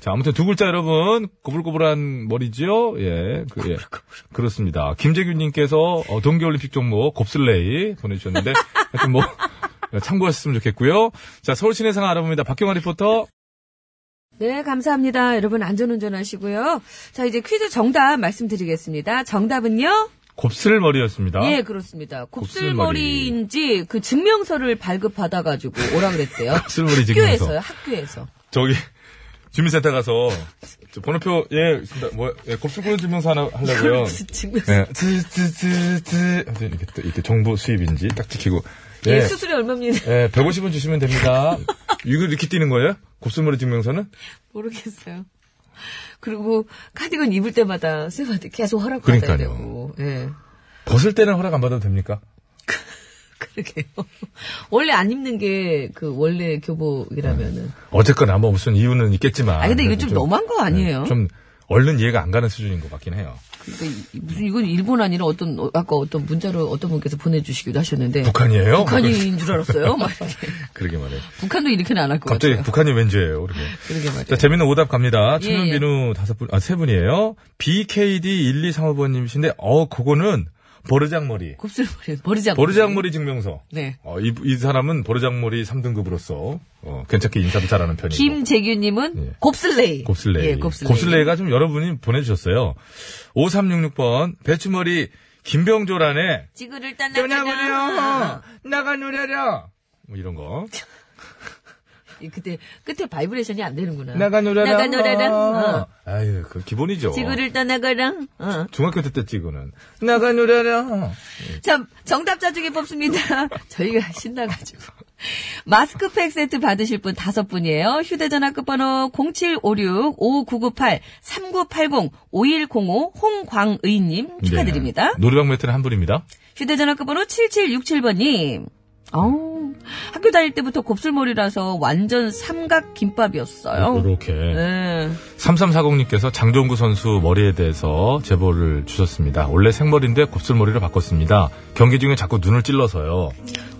자, 아무튼 두 글자 여러분 꼬불꼬불한 머리지요. 예, 그, 예. 그렇습니다. 김재균님께서 어, 동계올림픽 종목 곱슬레이 보내주셨는데 하여튼 뭐 참고하셨으면 좋겠고요. 자, 서울 시내 상황 알아봅니다. 박경화 리포터. 네, 감사합니다. 여러분 안전운전 하시고요. 자, 이제 퀴즈 정답 말씀드리겠습니다. 정답은요? 곱슬머리였습니다. 예, 그렇습니다. 곱슬머리. 곱슬머리인지 그 증명서를 발급받아가지고 오라 그랬대요. 곱슬머리 증명서. 학교에서요, 학교에서. 저기 주민센터 가서 저 번호표 예, 있습니다. 뭐 예, 곱슬머리 증명서 하나 하려고요. 증명서. 네. 쯔쯔쯔쯔 이렇게 또 이렇게 정보 수입인지 딱 지키고 예, 예. 수수료 얼마입니다. 예, 150원 주시면 됩니다. 이거 이렇게 뛰는 거예요? 곱슬머리 증명서는? 모르겠어요. 그리고 카디건 입을 때마다 쌤한테 계속 허락 받아야 그러니까요. 되고. 예. 벗을 때는 허락 안 받아도 됩니까? 그러게요. 원래 안 입는 게 그 원래 교복이라면은. 어쨌거나 뭐 무슨 이유는 있겠지만. 아, 근데 이거 좀 너무한 거 아니에요? 네, 좀 얼른 이해가 안 가는 수준인 것 같긴 해요. 그러니까 이- 무슨 이건 일본 아니라 어떤 어, 아까 어떤 문자로 어떤 분께서 보내주시기도 하셨는데 북한이에요? 북한인 줄 알았어요. 막 이렇게. 그러게 말이에요. 북한도 이렇게는 안 할것 갑자기 같아요. 북한이 왠지예요, 그러게. 그러게 말이에요. 자, 재밌는 오답 갑니다. 예, 청년 예. 비누 다섯 분, 아, 세 분이에요. BKD1235번님이신데, 어, 그거는 버르장머리. 곱슬머리 버리자. 버르장머리 증명서. 네. 어, 이, 이 사람은 버르장머리 3등급으로서, 어, 괜찮게 인사도 잘하는 편이고. 김재규님은 예. 곱슬레이. 곱슬레이. 예, 곱슬레이. 가좀 여러분이 보내주셨어요. 5366번, 배추머리 김병조란에, 지구를 딴 떠나보려! 나가 누려라! 뭐 이런 거. 그때 끝에 바이브레이션이 안 되는구나. 나가 누려라! 나가 노래라. 어. 아유, 그 기본이죠. 지구를 떠나가라. 어. 중학교 때때 이거는. 나가 누려라! 자, 정답자 중에 뽑습니다. 저희가 신나가지고. 마스크팩 세트 받으실 분 다섯 분이에요. 휴대전화 끝번호 0756-5980-3980-5105 홍광의님 축하드립니다. 네. 놀이방 매트는 한 분입니다. 휴대전화 끝번호 7767번님. 어우, 학교 다닐 때부터 곱슬머리라서 완전 삼각 김밥이었어요. 이렇게. 네. 3340님께서 장종구 선수 머리에 대해서 제보를 주셨습니다. 원래 생머리인데 곱슬머리로 바꿨습니다. 경기 중에 자꾸 눈을 찔러서요.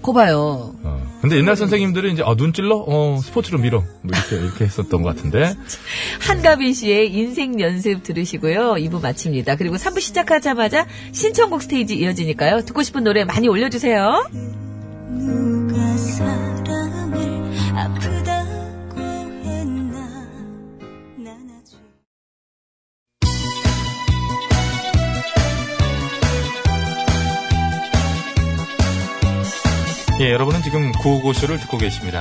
거 봐요. 어. 근데 옛날 선생님들은 이제, 아, 눈 찔러? 어, 스포츠로 밀어. 뭐 이렇게, 이렇게 했었던 것 같은데. 한가빈 씨의 인생 연습 들으시고요. 2부 마칩니다. 그리고 3부 시작하자마자 신청곡 스테이지 이어지니까요. 듣고 싶은 노래 많이 올려주세요. 예, 여러분은 지금 구호고쇼를 듣고 계십니다.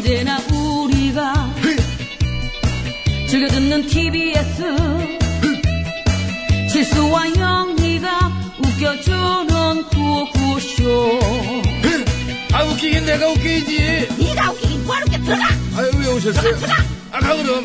언제나 우리가 즐겨 듣는 TBS 실수와 영리가 웃겨주는 구호구호쇼 아, 웃기긴 내가 웃기지. 네가 웃기긴 뭐하러 웃겨 들어가 아유, 왜 오셨어요? 아, 가, 그럼.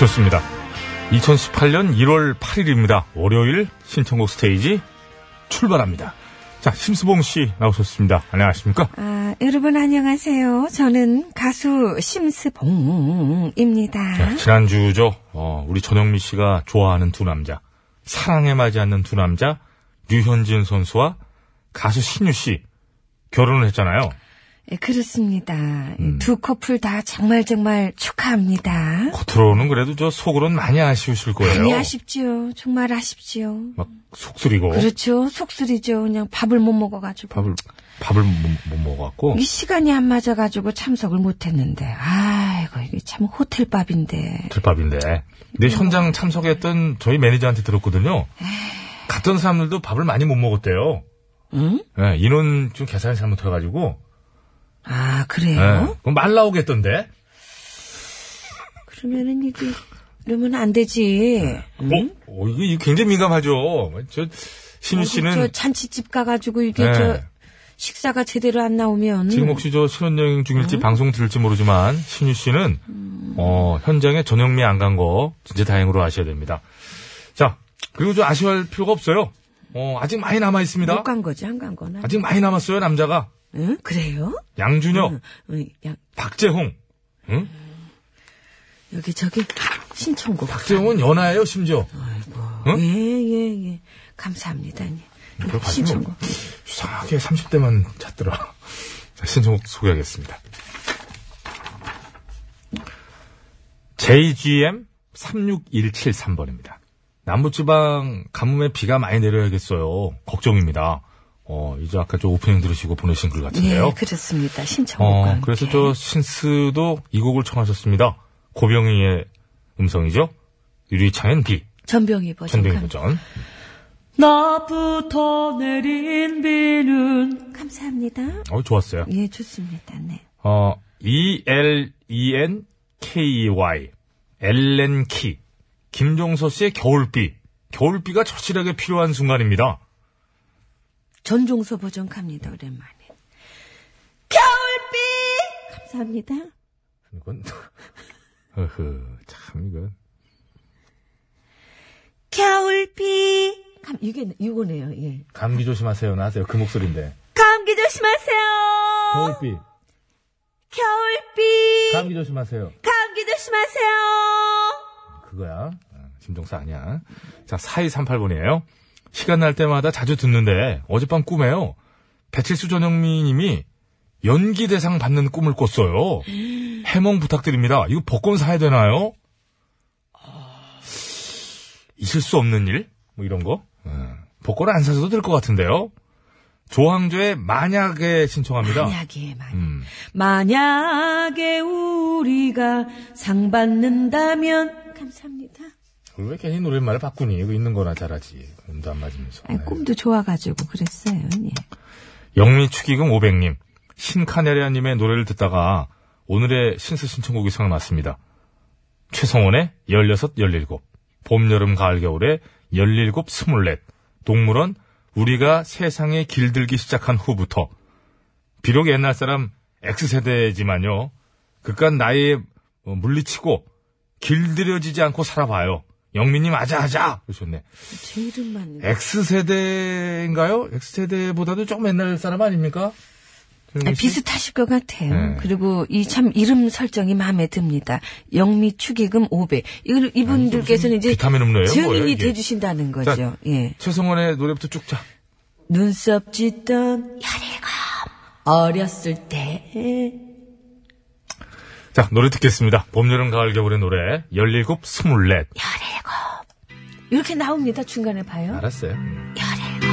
배쳤습니다. 2018년 1월 8일입니다. 월요일 신청곡 스테이지 출발합니다. 자, 심수봉 씨 나오셨습니다. 안녕하십니까? 아, 여러분 안녕하세요. 저는 가수 심스봉입니다. 자, 지난주죠. 어, 우리 전영미 씨가 좋아하는 두 남자. 사랑에 맞지 않는 두 남자. 류현진 선수와 가수 신유 씨 결혼을 했잖아요. 예, 그렇습니다. 음. 두 커플 다 정말 정말 축하합니다. 겉으로는 그래도 저 속으로는 많이 아쉬우실 거예요. 많이 아쉽지요. 정말 아쉽지요. 막 속쓰리고 그렇죠. 속쓰리죠. 그냥 밥을 못 먹어가지고. 밥을 밥을 못, 못 먹어갖고 이 시간이 안 맞아가지고 참석을 못했는데. 아이고 이게 참 호텔 밥인데. 들밥인데. 근데 현장 참석했던 저희 매니저한테 들었거든요. 갔던 사람들도 밥을 많이 못 먹었대요. 응? 예, 인원 좀 계산을 잘못해가지고 아 예, 그래요? 그럼 말 나오겠던데. 그러면은 이게 이러면 안 되지. 응? 어, 어, 이거, 이거 굉장히 민감하죠. 저 신유 어, 씨는 저 잔치집 가가지고 이게 네. 저 식사가 제대로 안 나오면 지금 혹시 저 신혼여행 중일지 음. 방송 들을지 모르지만 신유 씨는 어, 현장에 전영미 안 간 거 진짜 다행으로 아셔야 됩니다. 자 그리고 좀 아쉬워할 필요가 없어요. 어, 아직 많이 남아 있습니다. 못 간 거지 안 간 거나. 아직 많이 남았어요 남자가 응? 그래요? 양준혁, 응, 응, 야, 박재홍. 응? 여기 저기 신청곡. 박재홍은 연하예요 심지어. 응? 예 예 예, 감사합니다. 예. 그걸 가지고 신청곡. 이상하게 30대만 찾더라. 자, 신청곡 소개하겠습니다. JGM 36173번입니다. 남부지방 가뭄에 비가 많이 내려야겠어요. 걱정입니다. 어, 이제 아까 저 오프닝 들으시고 보내신 글 같은데요. 예, 그렇습니다. 신청곡. 어, 그래서 저 신스도 이 곡을 청하셨습니다. 고병희의 음성이죠. 유리창엔 비, 전병희 버전. 전병희 감- 버전. 나부터 내린 비는 감사합니다. 어, 좋았어요. 예, 좋습니다. 네. 어, E-L-E-N-K-Y. 엘렌키. 김종서 씨의 겨울비. 겨울비가 절실하게 필요한 순간입니다. 전종서 버전 갑니다. 오랜만에. 겨울비 감사합니다. 이건, 어허, 참, 이건. 겨울비 감 이게 이거네요. 예. 감기 조심하세요. 나세요. 그 목소리인데. 감기 조심하세요. 겨울비. 겨울비 감기 조심하세요. 감기 조심하세요. 그거야. 어, 김종서 아니야. 자, 4238번이에요. 시간 날 때마다 자주 듣는데 어젯밤 꿈에요. 배칠수 전영미 님이 연기 대상 받는 꿈을 꿨어요. 해몽 부탁드립니다. 이거 복권 사야 되나요? 있을 수 없는 일? 뭐 이런 거? 어, 복권 안 사셔도 될 것 같은데요. 조항조의 만약에 신청합니다. 만약에 만 음, 만약에 우리가 상 받는다면 감사합니다. 왜 괜히 노랫말을 바꾸니? 이거 있는 거나 잘하지. 음도 안 맞으면서. 아니, 네. 꿈도 좋아가지고 그랬어요. 예. 영미 축의금 500님, 신카네리아님의 노래를 듣다가 오늘의 신스 신청곡이 생각났습니다. 최성원의 16, 17, 봄, 여름, 가을, 겨울의 17, 24, 동물원, 우리가 세상에 길들기 시작한 후부터. 비록 옛날 사람 X세대지만요, 그깟 나이에 어, 물리치고 길들여지지 않고 살아봐요. 영미님 아자아자! 그러셨네. 제 이름만 X세대인가요? X세대보다도 조금 옛날 사람 아닙니까? 아, 비슷하실 것 같아요. 네. 그리고 이 참 이름 설정이 마음에 듭니다. 영미 축의금 500. 이, 이분들께서는 이제 증인이? 돼주신다는 거죠. 자, 예. 최성원의 노래부터 쭉 자. 눈썹 짙던 열일곱 어렸을 때 자, 노래 듣겠습니다. 봄, 여름, 가을, 겨울의 노래. 17, 24. 열일곱 이렇게 나옵니다. 중간에 봐요. 알았어요. 열일곱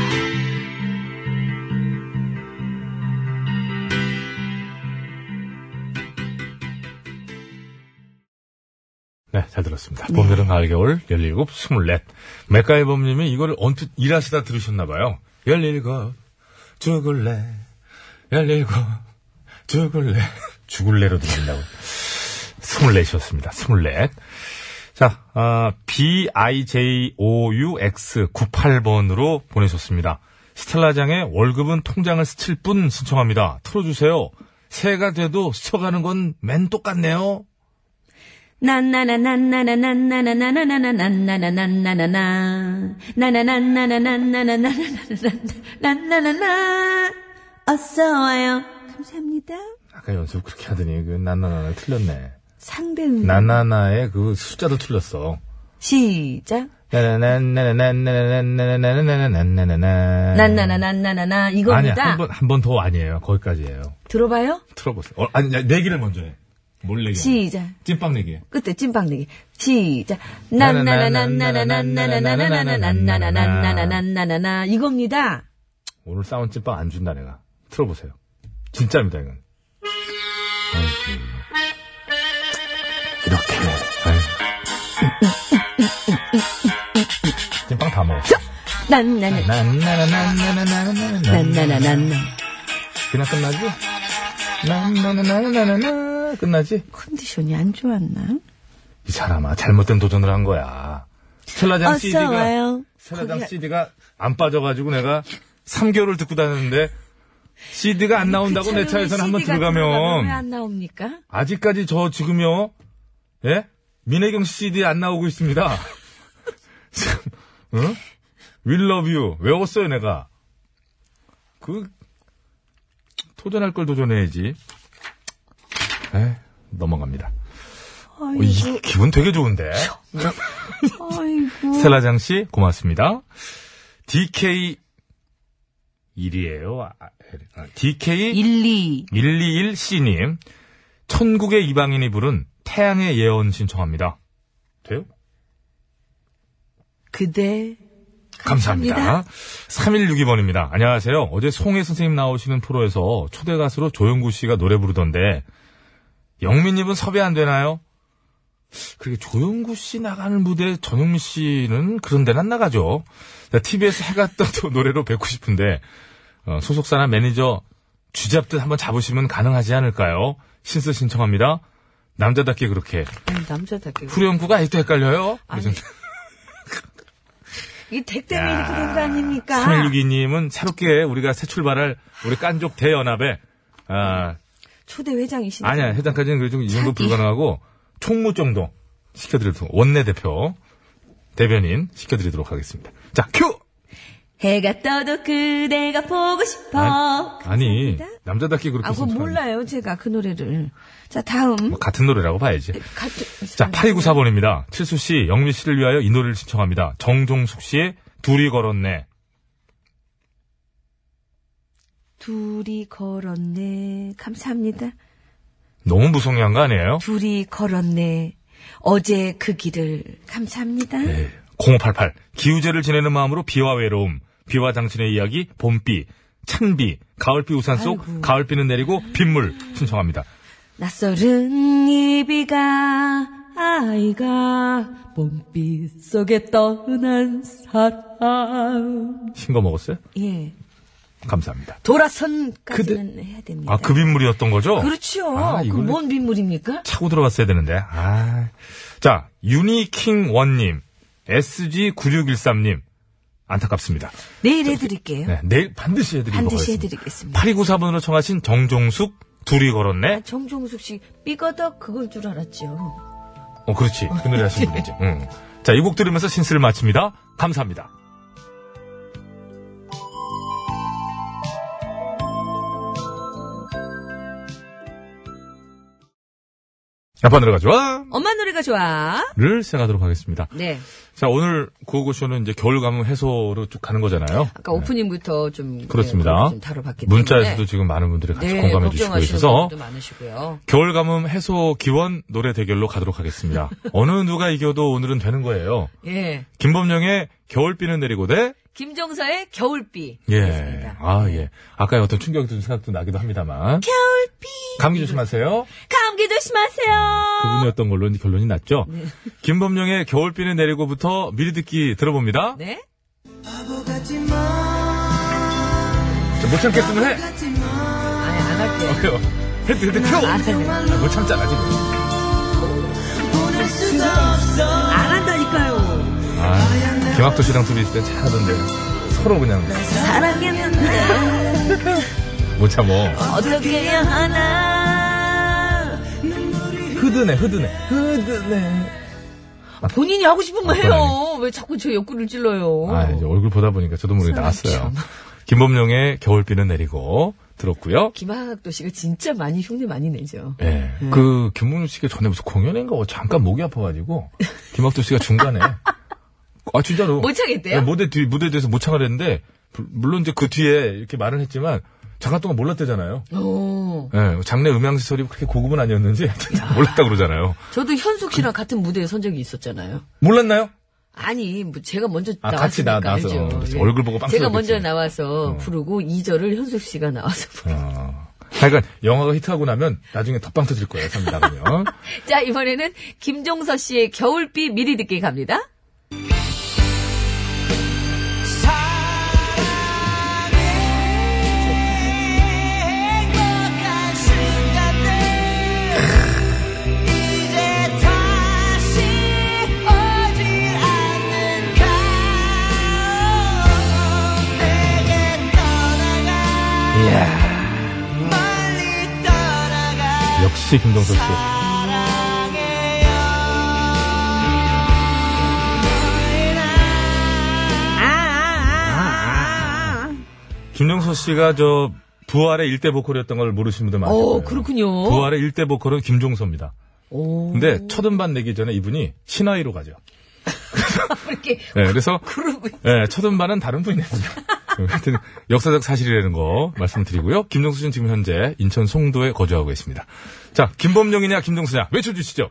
네, 잘 들었습니다. 봄, 여름, 가을, 겨울, 17, 24. 맥가이범님이 이거를 언뜻 일하시다 들으셨나봐요. 17, 죽을래. 17, 죽을래. 죽을래로 들린다고. 24이었습니다. 24. 자, 아, BIJOUX98번으로 보내셨습니다. 스텔라장의 월급은 통장을 스칠 뿐 신청합니다. 틀어주세요. 새해가 돼도 스쳐가는 건 맨 똑같네요. 나나나나나나나나나나나나나나나나나나나 나나나나나나나나나나나나나나나 어서 와요. 감사합니다. 아까 연습 그렇게 하더니 그 나나나나 틀렸네. 상대음 나나나의 그 숫자도 틀렸어. 시작. 나나나나나나나나나나나나나나나나. 난나나난나나나 아니야, 이겁니다. 한 번, 한 번 더 아니에요. 거기까지예요. 들어봐요. 틀어보세요. 어, 아니, 야, 내기를 먼저 해. 뭘 내기? 시작. 찐빵 내기. 끝에 찐빵 내기. 시작. 난나나난나나나나나나나나나나나나나나나나나나 이겁니다. 오늘 싸운 찐빵 안 준다, 내가. 틀어보세요. 진짜입니다, 이건. 아이고. 이렇게. 아이. 찐빵 다 먹었어. 난나나 나나나나나나나나나나. 난나나난나. 그냥 끝나지? 나나나나나나나 끝나지? 컨디션이 안 좋았나? 이 사람아 잘못된 도전을 한 거야. 셀라장 어서 CD가 와요. 셀라장 거기- CD가 안 빠져가지고 내가 3개월을 듣고 다녔는데 CD가 안 나온다고 내 차에서는 한번 들어가면 안 나옵니까? 아직까지 저 지금요 예 민혜경 씨 CD 안 나오고 있습니다. 지금 응? Will Love You 외웠어요 내가. 그 도전할 걸 도전해야지. 에 넘어갑니다. 어, 이 기분 되게 좋은데. 아이고. 스텔라장 씨, 고맙습니다. DK 1이에요. 아, DK 1, 2. 121C님, 천국의 이방인이 부른 태양의 예언 신청합니다. 돼요? 그대. 감사합니다. 3162번입니다. 안녕하세요. 어제 송혜 선생님 나오시는 프로에서 초대 가수로 조영구 씨가 노래 부르던데, 영민님은 섭외 안 되나요? 그게 조영구 씨 나가는 무대에 전영미 씨는 그런 데는 안 나가죠. TBS 해가 떠도 노래로 뵙고 싶은데, 어, 소속사나 매니저 쥐잡듯 한번 잡으시면 가능하지 않을까요? 신스 신청합니다. 남자답게 그렇게. 남자답게. 후렴구가 아직도 헷갈려요? 아니, 그래서 이 이렇게 된거 아닙니까? 3162님은 새롭게 우리가 새 출발할 우리 깐족 대연합에, 아, 초대 회장이시네. 아니야, 회장까지는 그래도 이 정도. 불가능하고, 총무 정도 시켜드리도록, 원내대표, 대변인 시켜드리도록 하겠습니다. 자, 큐! 해가 떠도 그대가 보고 싶어. 아니, 감사합니다. 남자답게 그렇게 아, 신청하는 몰라요, 제가 그 노래를. 자, 다음. 뭐 같은 노래라고 봐야지. 같은. 자, 8294번입니다. 칠수 씨, 영미 씨를 위하여 이 노래를 신청합니다. 정종숙 씨의 둘이 걸었네. 둘이 걸었네. 감사합니다. 너무 무성의한 거 아니에요? 둘이 걸었네. 어제 그 길을. 감사합니다. 네. 0588. 기우제를 지내는 마음으로 비와 외로움, 비와 당신의 이야기, 봄비, 찬비, 가을비 우산 속, 아이고. 가을비는 내리고 빗물 신청합니다. 낯설은 이 비가 아이가 봄빛 속에 떠난 사람. 신거 먹었어요? 예. 감사합니다. 돌아선까지는 해야 됩니다. 아, 그 빗물이었던 거죠? 그렇죠. 아, 그 이거를- 뭔 빗물입니까? 차고 들어갔어야 되는데. 아. 자, 유니킹원님, SG9613님, 안타깝습니다. 내일 해드릴게요. 네, 내일 반드시 해드리도록 반드시. 해드리겠습니다. 8294번으로 청하신 정종숙, 둘이 걸었네? 정종숙 씨 삐거덕 그걸 줄 알았죠. 어, 그렇지. 그 노래 하신 분이지. 응. 자, 이 곡 들으면서 신스를 마칩니다. 감사합니다. 아빠 노래가 좋아! 엄마 노래가 좋아. 를 시작하도록 하겠습니다. 네. 자, 오늘 구호고쇼는 이제 겨울 가뭄 해소로 쭉 가는 거잖아요. 아까 오프닝부터 좀 네, 그렇습니다. 좀 다뤄봤기 문자에서도 때문에 지금 많은 분들이 같이 네, 공감해 주시고 많으시고요. 겨울 가뭄 해소 기원 노래 대결로 가도록 하겠습니다. 어느 누가 이겨도 오늘은 되는 거예요. 예. 김범령의 겨울비는 내리고 대 김종서의 겨울비. 예. 아, 예. 아까 어떤 충격이 든 생각도 나기도 합니다만. 겨울비. 감기 조심하세요. 감기 조심하세요. 그분이었던 걸로 이제 결론이 났죠. 김범룡의 겨울비는 내리고부터 미리 듣기 들어봅니다. 네. 자, 못 참겠으면 해. 아니 안 할게요. 어, 해도, 해도. 아, 못 참잖아, 지금. 안. 아, 김학도 씨랑 둘이 있을 때 잘하던데. 서로 그냥 사랑했는데 못 참어. 어떻게 해야 하나. 흐드네, 흐드네. 흐드네. 본인이 하고 싶은 거 아, 해요. 왜 자꾸 저 옆구리를 찔러요? 아, 이제 얼굴 보다 보니까 저도 모르게 사람 나왔어요. 참. 김범룡의 겨울비는 내리고, 들었고요. 김학도 씨가 진짜 많이 흉내 많이 내죠. 예. 그, 김문우 씨가 전에 무슨 공연인가 뭐 잠깐 목이 아파가지고, 김학도 씨가 중간에, 아, 진짜로. 못 차겠대요? 예, 무대 뒤, 무대에 대해서 못 했는데, 부- 물론 이제 그 뒤에 이렇게 말을 했지만, 잠깐 동안 몰랐대잖아요. 오. 예, 장내 음향 시설이 그렇게 고급은 아니었는지, 몰랐다 그러잖아요. 저도 현숙 씨랑 같은 무대에 선 적이 있었잖아요. 몰랐나요? 아니, 뭐 제가 먼저 아, 같이 나-. 어, 그렇지. 예. 얼굴 보고 빵 제가. 먼저 나와서 부르고 2절을 현숙 씨가 나와서 부르고. 어. 하여간, 영화가 히트하고 나면, 나중에 덧방 터질 거예요, 3위 나가면. 자, 이번에는 김종서 씨의 겨울비 미리 듣기 갑니다. 역시 김정석 씨. 김정석 씨가 저, 부활의 일대 보컬이었던 걸 모르시는 분들 많을 오, 거예요. 어, 그렇군요. 부활의 일대 보컬은 김종서입니다. 오. 근데 첫 음반 내기 전에 이분이 신화위로 가죠. 이렇게 네, 그래서. 네, 첫 음반은 다른 분이 냈어요. 하여튼 역사적 사실이라는 거 말씀드리고요. 김정수 씨는 지금 현재 인천 송도에 거주하고 있습니다. 자, 김범용이냐 김정수냐 외쳐주시죠.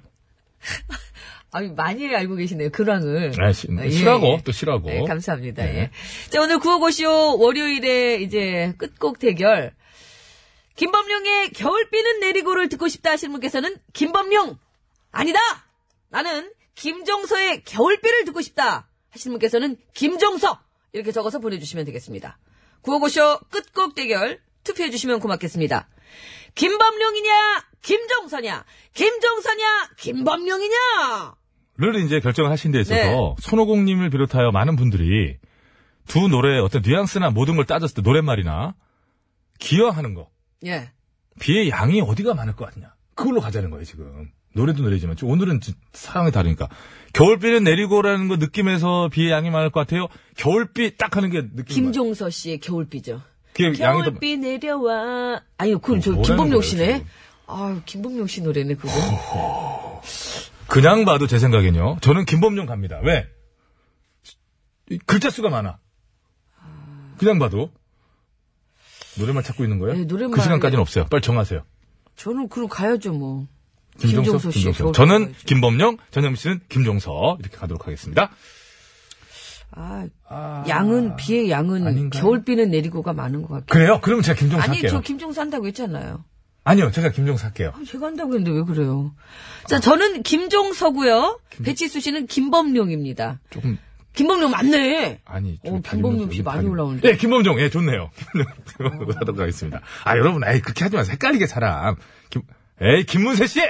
아유, 많이 알고 계시네요, 근황을. 아, 시- 예, 싫어하고, 예. 또 싫어하고. 네, 감사합니다. 네. 예. 자, 오늘 구호고쇼 월요일에 이제 끝곡 대결. 김범룡의 겨울비는 내리고를 듣고 싶다 하시는 분께서는 김범룡! 아니다! 나는 김종서의 겨울비를 듣고 싶다 하시는 분께서는 김종서! 이렇게 적어서 보내주시면 되겠습니다. 구호고쇼 끝곡 대결 투표해주시면 고맙겠습니다. 김범룡이냐? 김종서냐? 김종서냐? 김범룡이냐? 를 이제 결정을 하신 데 있어서 네. 손오공님을 비롯하여 많은 분들이 두 노래의 어떤 뉘앙스나 모든 걸 따졌을 때 노랫말이나 기여하는 거 예. 비의 양이 어디가 많을 것 같냐 그걸로 가자는 거예요 지금 노래도 노래지만 좀 오늘은 진- 상황이 다르니까. 겨울비는 내리고라는 거 느낌에서 비의 양이 많을 것 같아요. 겨울비 딱 하는 게 느낌 김종서 씨의 겨울비죠. 그게 양이 더 겨울비 내려와. 아니, 그건 저 김범용 씨네. 아유, 김범용 씨 노래네, 그거. 그냥 봐도 제 생각엔요. 저는 김범용 갑니다. 왜? 이 글자 수가 많아. 그냥 봐도. 노래만 찾고 있는 거예요? 네, 노래만- 그 시간까지는 없어요. 빨리 정하세요. 저는 그럼 가야죠, 뭐. 김종서, 김종서 씨 김종서. 저는. 김범용, 전영미 씨는 김종서 이렇게 가도록 하겠습니다. 아, 양은, 비의 양은 아닌가요? 겨울비는 내리고가 많은 것 같아요. 그래요? 그러면 제가 김종서 아니, 할게요. 저 김종서 한다고 했잖아요. 아니요, 제가 김종서 할게요. 아, 제가 한다고 했는데 왜 그래요? 자, 저는 김종서고요. 배치수 씨는 김범룡입니다. 조금 김범룡 맞네. 아니, 어, 다리는 씨좀 많이 다리- 올라오는데. 예, 김범용, 예, 좋네요. 김범용 하도록 하겠습니다. 아, 여러분, 에이, 그렇게 하지 마세요. 헷갈리게 사람. 김, 에이, 김문세 씨!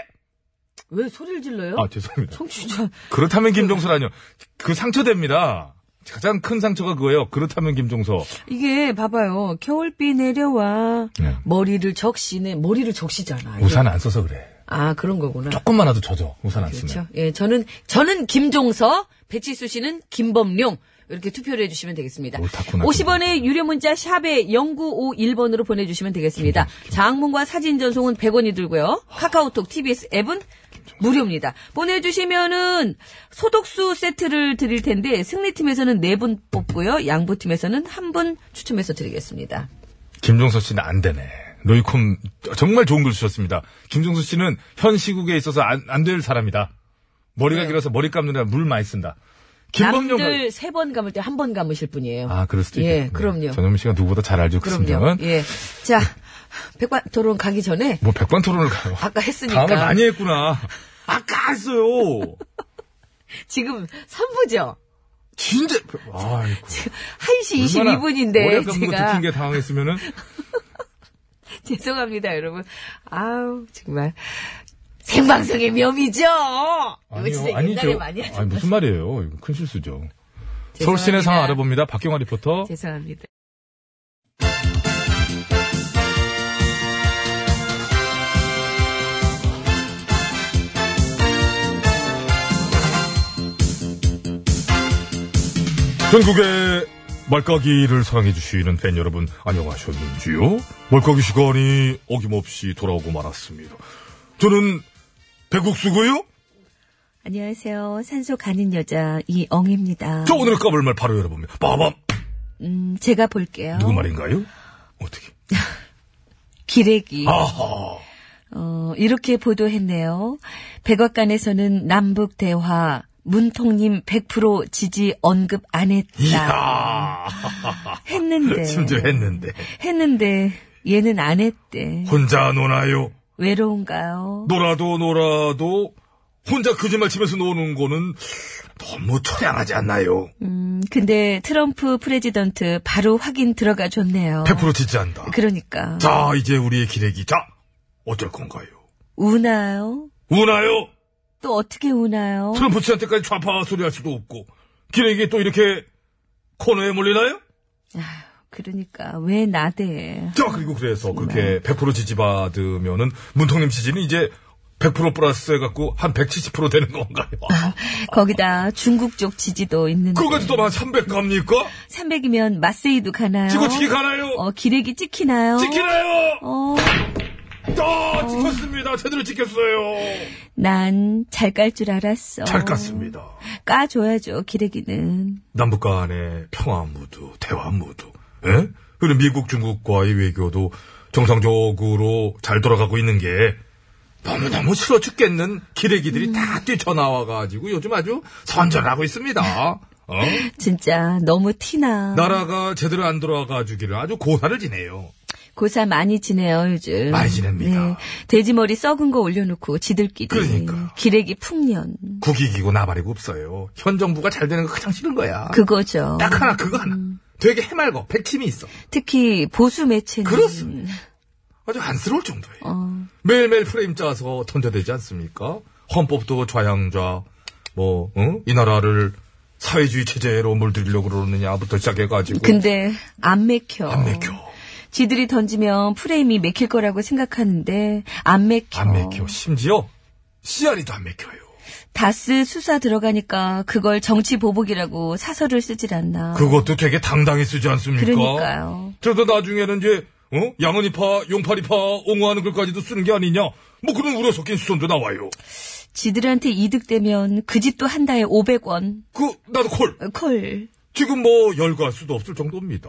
왜 소리를 질러요? 아, 죄송합니다. 청취자. 그렇다면 김종서라뇨. 그 상처됩니다. 가장 큰 상처가 그거예요. 그렇다면 김종서. 이게 봐봐요. 겨울비 내려와. 네. 머리를 적시네. 머리를 적시잖아. 우산 안 써서 그래. 아, 그런 거구나. 조금만 와도 젖어. 우산 안 쓰면. 그렇죠. 예, 저는 저는 김종서, 배치수 씨는 김범룡. 이렇게 투표를 해주시면 되겠습니다. 옳다구나, 50원의 유료 문자 샵에 0951번으로 보내주시면 되겠습니다. 장문과 사진 전송은 100원이 들고요. 카카오톡, TBS 앱은 무료입니다. 보내주시면은 소독수 세트를 드릴 텐데 승리팀에서는 4분 뽑고요. 양보팀에서는 한 분 추첨해서 드리겠습니다. 김종서 씨는 안 되네. 로이콤 정말 좋은 글 주셨습니다. 김종서 씨는 현 시국에 있어서 안 될 사람이다. 머리가 왜요? 길어서 머리 감느라 물 많이 쓴다. 김범용 남들 세 번 감을 때 한 번 감으실 분이에요. 아 그럴 수도 예, 있겠네. 그럼요. 전현미 씨가 누구보다 잘 알죠 그 그럼요. 심정은. 예. 자, 백반 토론 가기 전에 뭐 백반 토론을 가요. 아까 했으니까 다음을 많이 했구나. 아까 했어요. 지금 3부죠. 진짜. 아이고. 1시 얼마나 22분인데 머리 감는 거 제가 듣는 게 당황했으면은 죄송합니다, 여러분. 아우, 정말 생방송의 묘미죠. 옛날에 아니죠. 아니 무슨 말이에요? 이거 큰 실수죠. 서울 시내 상황 알아봅니다. 박경화 리포터. 죄송합니다. 전국의 말까기를 사랑해주시는 팬 여러분, 안녕하셨는지요? 말까기 시간이 어김없이 돌아오고 말았습니다. 저는 백국수고요 안녕하세요. 산소 가는 여자 이엉입니다. 저 오늘의 까불 말 바로 열어봅니다. 빠밤! 음, 제가 볼게요. 누구 말인가요? 어떻게? 기레기. 아하! 어, 이렇게 보도했네요. 백악관에서는 남북 대화 문통님 100% 지지 언급 안 했다. 했는데. 심지어 했는데. 했는데 얘는 안 했대. 혼자 노나요? 외로운가요? 놀아도 놀아도 혼자 거짓말 치면서 노는 거는 너무 처량하지 않나요? 음, 근데 트럼프 President 바로 확인 들어가 줬네요. 100% 지지한다. 그러니까. 자, 이제 우리의 기레기. 자, 어쩔 건가요? 우나요? 우나요? 또 어떻게 우나요? 트럼프 씨한테까지 좌파 소리 할 수도 없고. 기레기 또 이렇게 코너에 몰리나요? 그러니까 왜 나대? 자, 그리고 그래서 그렇게 100% 지지받으면은 문통님 지지는 이제 100% 플러스 해갖고 한 170% 되는 건가요? 거기다 중국 쪽 지지도 있는데. 그거까지 또한300 갑니까? 300이면 마세이도 가나요? 어떻게 가나요? 어, 기레기 찍히나요? 지키나요? 어, 아, 지켰습니다. 제대로 지켰어요. 난 잘 깔 줄 알았어. 잘 깠습니다. 까줘야죠, 기레기는. 남북 간의 평화 무드, 대화 무드, 예? 그리고 미국, 중국과의 외교도 정상적으로 잘 돌아가고 있는 게 너무너무 싫어 죽겠는 기레기들이 다 뛰쳐나와가지고 요즘 아주 선전하고 있습니다. 어? 진짜 너무 티나. 나라가 제대로 안 돌아가주기를 아주 고사를 지내요. 고사 많이 지내요, 요즘. 많이 지냅니다. 네. 돼지머리 썩은 거 올려놓고 지들끼리. 그러니까. 기레기 풍년. 국익이고 나발이고 없어요. 현 정부가 잘 되는 거 가장 싫은 거야. 그거죠. 딱 하나 그거 하나. 되게 해맑어. 백팀이 있어. 특히 보수 매체는. 그렇습니다. 아주 안쓰러울 정도예요. 어, 매일매일 프레임 짜서 던져대지 않습니까? 헌법도 좌양좌, 뭐, 응? 이 나라를 사회주의 체제로 물들이려고 그러느냐부터 시작해가지고. 근데 안 맥혀. 안 맥혀. 지들이 던지면 프레임이 맥힐 거라고 생각하는데 안 맥혀. 안 맥혀. 심지어, 씨알이도 안 맥혀요. 다스 수사 들어가니까 그걸 정치 보복이라고 사설을 쓰질 않나. 그것도 되게 당당히 쓰지 않습니까? 그러니까요. 저도 나중에는 이제, 어? 양은이파, 용팔이파, 옹호하는 글까지도 쓰는 게 아니냐? 뭐 그런 우려 섞인 수선도 나와요. 지들한테 이득되면 그 집도 한 달에 500원. 그, 나도 콜. 콜. 지금 뭐 열갈 수도 없을 정도입니다.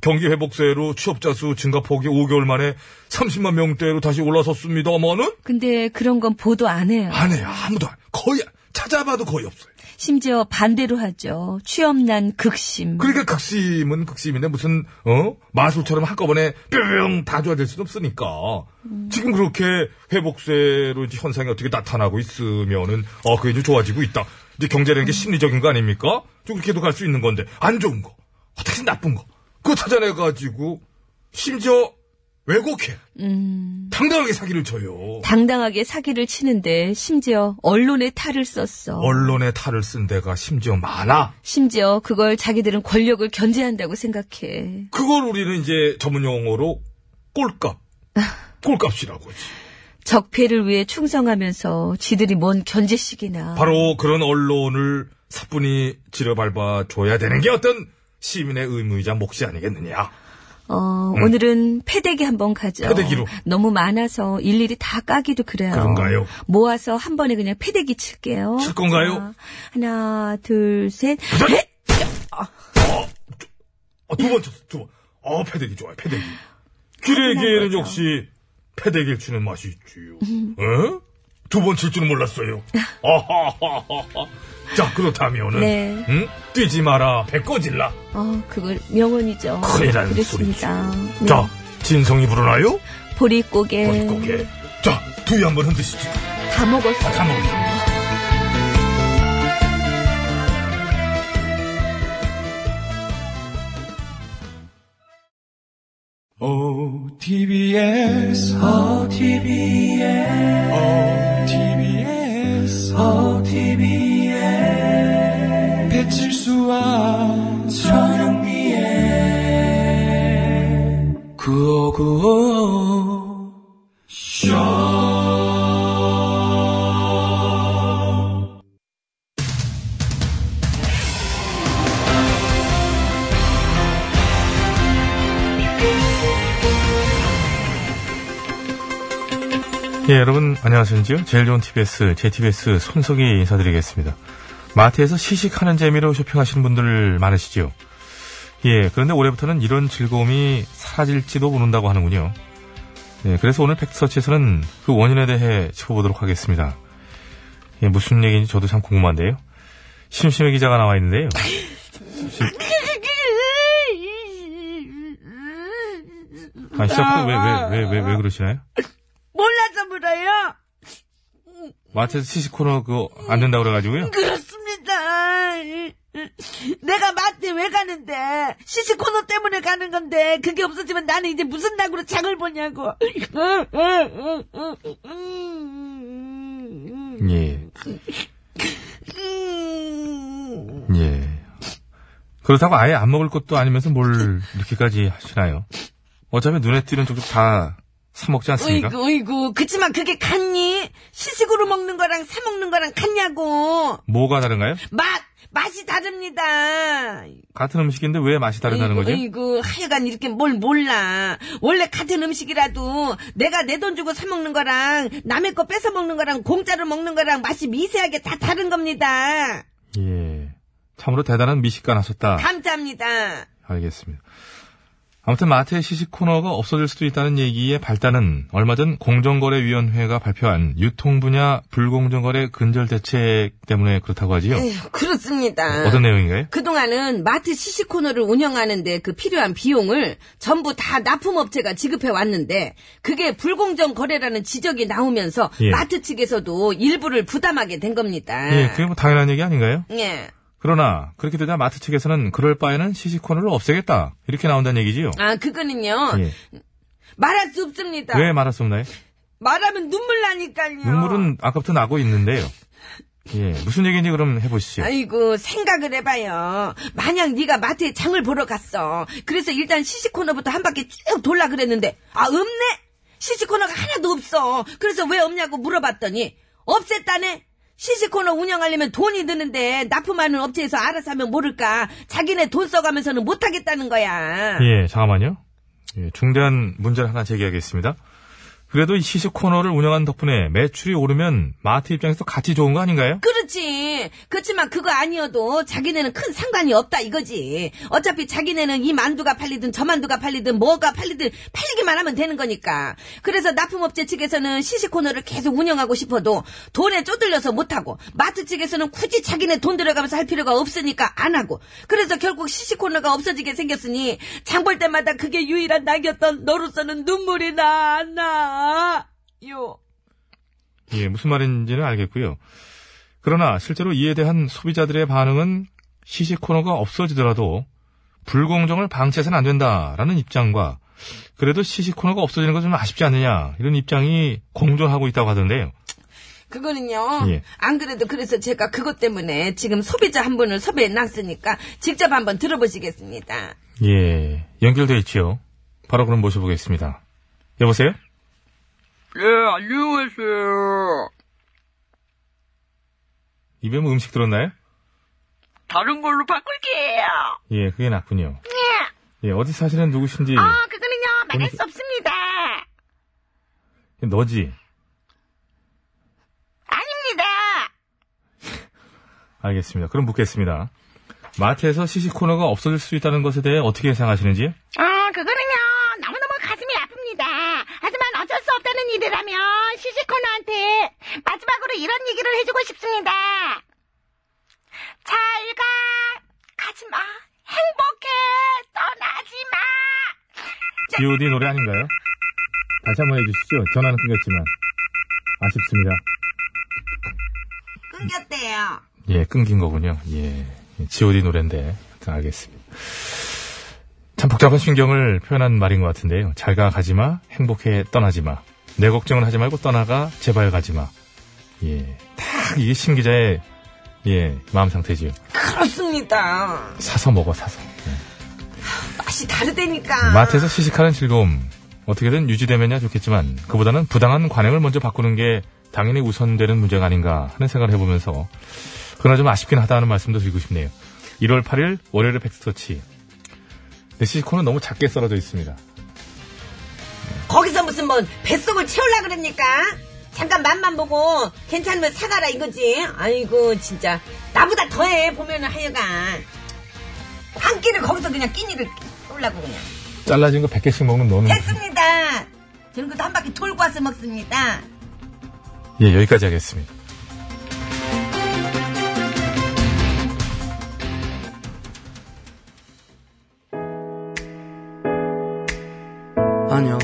경기 회복세로 취업자 수 증가폭이 5개월 만에 30만 명대로 다시 올라섰습니다만은 근데 그런 건 보도 안 해요. 안 해요. 아무도 안- 거의 찾아봐도 거의 없어요. 심지어 반대로 하죠. 취업난 극심. 그러니까 극심은 극심인데 무슨 어 마술처럼 한꺼번에 뿅다 좋아질 수는 없으니까 지금 그렇게 회복세로 현상이 어떻게 나타나고 있으면은 어 그게 이제 좋아지고 있다. 이제 경제라는 게 심리적인 거 아닙니까? 좀 그렇게도 갈 수 있는 건데 안 좋은 거, 어떻게 나쁜 거 그거 찾아내 가지고 심지어 왜곡해 당당하게 사기를 쳐요. 당당하게 사기를 치는데 심지어 언론에 탈을 썼어. 언론에 탈을 쓴 데가 심지어 많아. 심지어 그걸 자기들은 권력을 견제한다고 생각해. 그걸 우리는 이제 전문 용어로 꼴값, 꼴값이라고 하지. 적폐를 위해 충성하면서 지들이 뭔 견제식이나. 바로 그런 언론을 사뿐히 지려밟아 줘야 되는 게 어떤 시민의 의무이자 몫이 아니겠느냐. 어, 오늘은 패대기 한번 가죠. 음. 패대기로. 너무 많아서 일일이 다 까기도 그래요. 그런가요? 모아서 한 번에 그냥 패대기 칠게요. 칠 건가요? 자, 하나, 둘, 셋. 헷! 어, 두번 쳤어, 두 번. 어, 패대기 좋아요, 패대기. 기레기에는. 역시 패대기를 치는 맛이 있지요. 어? 두번 칠 줄은 몰랐어요. 아하하하하. 자, 그렇다면은, 네. 응? 뛰지 마라, 배 꺼질라. 어, 그걸 명언이죠. 큰일 나는 그렇습니다. 네. 자, 진성이 부르나요? 보릿고개. 머릿고개. 자, 두위 한번 흔드시죠. 다 먹었어. 다 먹었습니다. OTBS, OTBS, OTBS, OTBS, 배칠수와 전영미의 구호구호 쇼 예, 여러분 안녕하십니까? 제일 좋은 TBS, JTBS 손석희 인사드리겠습니다. 마트에서 시식하는 재미로 쇼핑하시는 분들 많으시죠? 예, 그런데 올해부터는 이런 즐거움이 사라질지도 모른다고 하는군요. 예, 그래서 오늘 팩트서치에서는 그 원인에 대해 짚어보도록 하겠습니다. 예, 무슨 얘기인지 저도 참 궁금한데요. 심심해 기자가 나와 있는데요. 아, 시작부터 왜, 왜, 왜, 왜, 왜 그러시나요? 몰라서 물어요. 마트에서 시식 코너 그거 안 된다고 그래가지고요. 그렇습니다. 내가 마트에 왜 가는데 시식 코너 때문에 가는 건데 그게 없어지면 나는 이제 무슨 낙으로 장을 보냐고. 예. 예. 그렇다고 아예 안 먹을 것도 아니면서 뭘 이렇게까지 하시나요? 어차피 눈에 띄는 쪽도 다 사 먹지 않습니까? 어이구 어이구 그치만 그게 같니? 시식으로 먹는 거랑 사 먹는 거랑 같냐고. 뭐가 다른가요? 맛 맛이 다릅니다. 같은 음식인데 왜 맛이 다르다는 거죠? 어이구, 하여간 이렇게 뭘 몰라. 원래 같은 음식이라도 내가 내 돈 주고 사 먹는 거랑 남의 거 뺏어 먹는 거랑 공짜로 먹는 거랑 맛이 미세하게 다 다른 겁니다. 예. 참으로 대단한 미식가 나섰다. 감사합니다. 알겠습니다. 아무튼 마트의 시식 코너가 없어질 수도 있다는 얘기의 발단은 얼마 전 공정거래위원회가 발표한 유통 분야 불공정거래 근절 대책 때문에 그렇다고 하지요. 에휴, 그렇습니다. 어떤 내용인가요? 그동안은 마트 시식 코너를 운영하는데 그 필요한 비용을 전부 다 납품업체가 지급해 왔는데 그게 불공정 거래라는 지적이 나오면서 예. 마트 측에서도 일부를 부담하게 된 겁니다. 예, 그게 뭐 당연한 얘기 아닌가요? 예. 그러나 그렇게 되자 마트 측에서는 그럴 바에는 시식 코너를 없애겠다 이렇게 나온다는 얘기지요. 아, 그거는요. 예. 말할 수 없습니다. 왜 말할 수 없나요? 말하면 눈물 나니까요. 눈물은 아까부터 나고 있는데요. 예, 무슨 얘기인지 그럼 해보시죠. 아이고 생각을 해봐요. 만약 네가 마트에 장을 보러 갔어. 그래서 일단 시식 코너부터 한 바퀴 쭉 돌라 그랬는데 아 없네. 시식 코너가 하나도 없어. 그래서 왜 없냐고 물어봤더니 없앴다네. 시식 코너 운영하려면 돈이 드는데 납품하는 업체에서 알아서 하면 모를까. 자기네 돈 써가면서는 못하겠다는 거야. 예, 잠깐만요. 예, 중대한 문제를 하나 제기하겠습니다. 그래도 이 시식 코너를 운영한 덕분에 매출이 오르면 마트 입장에서 같이 좋은 거 아닌가요? 그 렇지. 그렇지만 그거 아니어도 자기네는 큰 상관이 없다 이거지. 어차피 자기네는 이 만두가 팔리든 저 만두가 팔리든 뭐가 팔리든 팔리기만 하면 되는 거니까. 그래서 납품업체 측에서는 시식 코너를 계속 운영하고 싶어도 돈에 쪼들려서 못하고 마트 측에서는 굳이 자기네 돈 들어가면서 할 필요가 없으니까 안 하고. 그래서 결국 시식 코너가 없어지게 생겼으니 장 볼 때마다 그게 유일한 낙이었던 너로서는 눈물이 나, 안 나. 요. 예, 무슨 말인지는 알겠고요. 그러나 실제로 이에 대한 소비자들의 반응은 시식 코너가 없어지더라도 불공정을 방치해서는 안 된다라는 입장과 그래도 시식 코너가 없어지는 건좀 아쉽지 않느냐 이런 입장이 공존하고 있다고 하던데요. 그거는요. 예. 안 그래도 그래서 제가 그것 때문에 지금 소비자 한 분을 섭외해 놨으니까 직접 한번 들어보시겠습니다. 예, 연결돼 있지요. 바로 그럼 모셔보겠습니다. 여보세요? 예, 안녕하세요. 입에 뭐 음식 들었나요? 다른 걸로 바꿀게요. 예, 그게 낫군요. 예, 어디 사시는 누구신지 아, 그거는요, 말할 수 없습니다. 너지? 아닙니다. 알겠습니다. 그럼 묻겠습니다. 마트에서 시식 코너가 없어질 수 있다는 것에 대해 어떻게 생각하시는지? 아, 그거는요, 너무너무 가슴이 아픕니다. 하지만 어쩔 수 없다는 일이라면, 시시코너한테 마지막으로 이런 얘기를 해주고 싶습니다. 잘 가, 가지 마. 행복해, 떠나지 마. G.O.D 노래 아닌가요? 다시 한번 해주시죠. 전화는 끊겼지만. 아쉽습니다. 끊겼대요. 예, 끊긴 거군요. 예. G.O.D 노래인데. 하여튼 알겠습니다. 참 복잡한 신경을 표현한 말인 것 같은데요. 잘가 가지마, 행복해 떠나지마. 내 걱정은 하지 말고 떠나가, 제발 가지마. 예. 딱 이게 신 기자의 예, 마음 상태지요. 그렇습니다. 사서 먹어, 사서. 맛이 다르다니까. 마트에서 시식하는 즐거움 어떻게든 유지되면야 좋겠지만 그보다는 부당한 관행을 먼저 바꾸는 게 당연히 우선되는 문제가 아닌가 하는 생각을 해보면서 그러나 좀 아쉽긴 하다는 말씀도 드리고 싶네요. 1월 8일 월요일의 팩스터치 네, 시시콘은 너무 작게 썰어져 있습니다. 거기서 무슨 뭐 뱃속을 채우려 그럽니까? 잠깐 맛만 보고 괜찮으면 사가라 이거지. 아이고 진짜 나보다 더해 보면은 하여간 한 끼를 거기서 그냥 끼니를 쏠라고 그냥. 잘라진 거 100개씩 먹는 너는. 됐습니다. 저는 그것도 한 바퀴 돌고 와서 먹습니다. 예, 여기까지 하겠습니다. 안녕.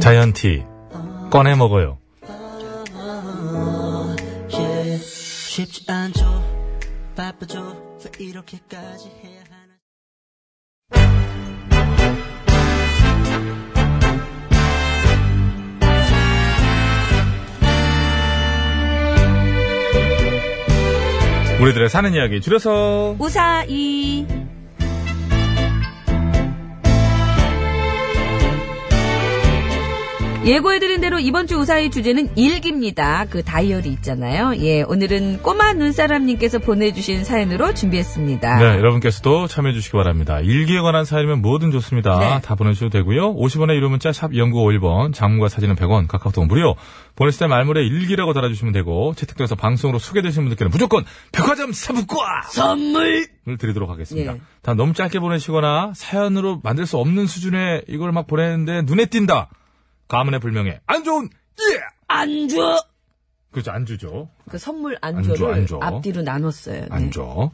자이언티. 꺼내 먹어요. 이렇게까지 해야 하나. 우리들의 사는 이야기 줄여서 우사이. 예고해드린 대로 이번 주 우사의 주제는 일기입니다. 그 다이어리 있잖아요. 예, 오늘은 꼬마 눈사람님께서 보내주신 사연으로 준비했습니다. 네, 여러분께서도 참여해 주시기 바랍니다. 일기에 관한 사연이면 뭐든 좋습니다. 네. 다 보내주셔도 되고요. 50원의 유료 문자 샵 연구 51번, 장문과 사진은 100원, 카카오톡 무료. 보냈을 때 말물에 일기라고 달아주시면 되고 채택돼서 방송으로 소개되신 분들께는 무조건 백화점 사부과 선물! 을 드리도록 하겠습니다. 예. 다 너무 짧게 보내시거나 사연으로 만들 수 없는 수준의 이걸 막 보내는데 눈에 띈다. 가문의 불명예. 안 좋은 예. 안주! 그렇죠. 안 주죠. 그 선물 안 안주를 줘, 안 줘. 앞뒤로 나눴어요. 네. 안 줘.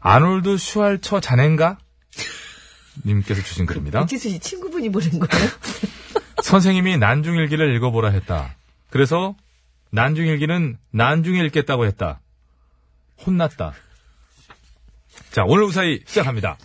아놀드 슈왈처 자넨가? 님께서 주신 글입니다. 이기수 씨 친구분이 보낸 거예요? 선생님이 난중일기를 읽어보라 했다. 그래서 난중일기는 난중에 읽겠다고 했다. 혼났다. 자, 오늘 우사히 시작합니다.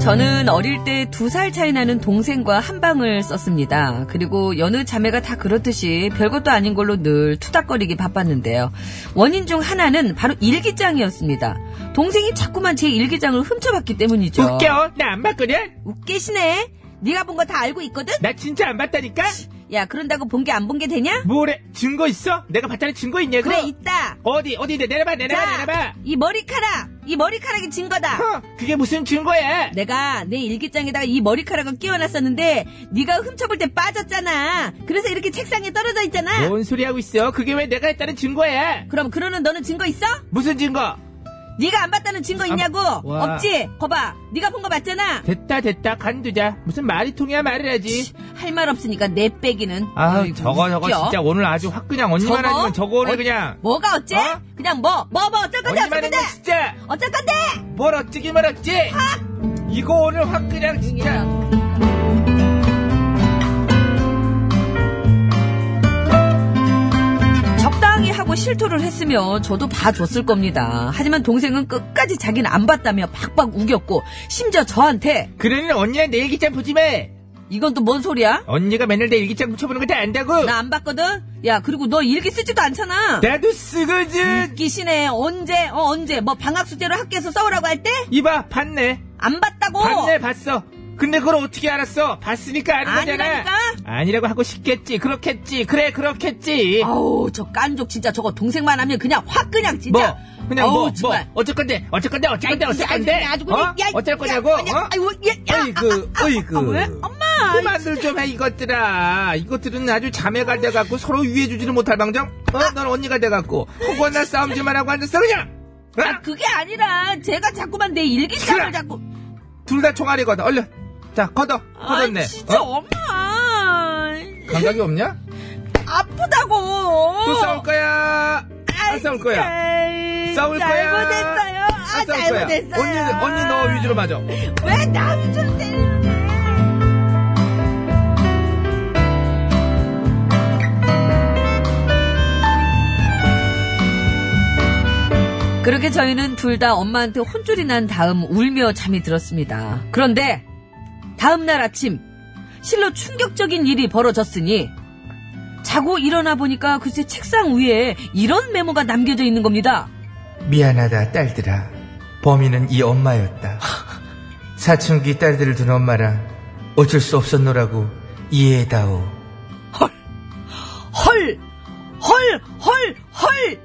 저는 어릴 때 두 살 차이 나는 동생과 한 방을 썼습니다. 그리고 여느 자매가 다 그렇듯이 별것도 아닌 걸로 늘 투닥거리기 바빴는데요. 원인 중 하나는 바로 일기장이었습니다. 동생이 자꾸만 제 일기장을 훔쳐봤기 때문이죠. 웃겨. 나 안 봤거든? 웃기시네. 네가 본 거 다 알고 있거든? 나 진짜 안 봤다니까? 야, 그런다고 본 게 안 본 게 되냐? 뭐래? 증거 있어? 내가 봤다는 증거 있냐고? 그래, 있다. 어디, 어디, 내- 내려봐, 내려봐, 자, 내려봐. 이 머리카락. 이 머리카락이 증거다. 허, 그게 무슨 증거야? 내가 내 일기장에다가 이 머리카락을 끼워놨었는데 네가 훔쳐볼 때 빠졌잖아. 그래서 이렇게 책상에 떨어져 있잖아. 뭔 소리 하고 있어? 그게 왜 내가 했다는 증거야? 그럼 그러는 너는 증거 있어? 무슨 증거? 네가 안 봤다는 증거 있냐고? 와. 없지? 거봐. 네가 본 거 맞잖아. 됐다, 됐다, 간두자. 무슨 말이 통해야 말을 하지. 할 말 없으니까 내 빼기는. 아, 어이구, 저거, 저거, 웃겨. 진짜 오늘 아주 확 그냥 언니만 저거? 하지만 저거 오늘 어, 그냥. 뭐가 어째? 어? 그냥 뭐? 뭐, 뭐, 어쩔 건데, 어쩔 언니만 건데? 진짜. 어쩔 건데? 뭘 어찌기만 어찌? 이거 오늘 확 그냥 진짜. 적당히 하고 실토를 했으면 저도 봐줬을 겁니다. 하지만 동생은 끝까지 자기는 안 봤다며 박박 우겼고, 심지어 저한테, 그러는 언니랑 내 일기장 보지 마. 이건 또 뭔 소리야? 언니가 맨날 내 일기장 묻혀보는 거 다 안다고. 나 안 봤거든? 야, 그리고 너 일기 쓰지도 않잖아. 나도 쓰거든. 기시네. 언제, 어, 언제? 뭐 방학 숙제로 학교에서 써오라고 할 때? 이봐, 봤네. 안 봤다고? 봤네, 봤어. 근데 그걸 어떻게 알았어? 봤으니까 아는 거잖아. 아니라니까? 아니라고 하고 싶겠지. 그렇겠지. 그래, 그렇겠지. 아우, 저 깐족 진짜 저거 동생만 하면 그냥 확 그냥 진짜. 뭐? 그냥 아우, 뭐, 뭐, 정말. 어쩔 건데, 어쩔 건데, 어쩔 건데, 야, 어쩔 야, 건데, 아주 어? 그냥, 야, 어쩔 야, 거냐고, 야, 어? 아이고, 야, 야, 어이구, 아, 아, 어이구. 아, 왜? 엄마! 그만들 좀 해, 이것들아. 이것들은 아주 자매가 돼갖고 서로 위해주지를 못할 방정? 어? 넌 언니가 돼갖고. 혹은 나 싸움 좀 하라고 앉았어, 그냥! 어? 아, 그게 아니라, 제가 자꾸만 내 일기장을. 자꾸. 둘 다 총알이거든. 얼른. 자, 걷어. 걷었네. 아, 진짜 어? 엄마. 감각이 없냐? 아프다고. 또 싸울 거야. 안 싸울 거야. 아이, 싸울 거야. 잘못했어요. 아, 거야. 잘못했어요. 언니, 언니 너 위주로 맞아. 왜 남줄 때리는 그렇게 저희는 둘 다 엄마한테 혼쭐이 난 다음 울며 잠이 들었습니다. 그런데 다음날 아침 실로 충격적인 일이 벌어졌으니 자고 일어나 보니까 글쎄 책상 위에 이런 메모가 남겨져 있는 겁니다. 미안하다, 딸들아. 범인은 이 엄마였다. 사춘기 딸들을 둔 엄마라 어쩔 수 없었노라고 이해해다오. 헐! 헐! 헐! 헐!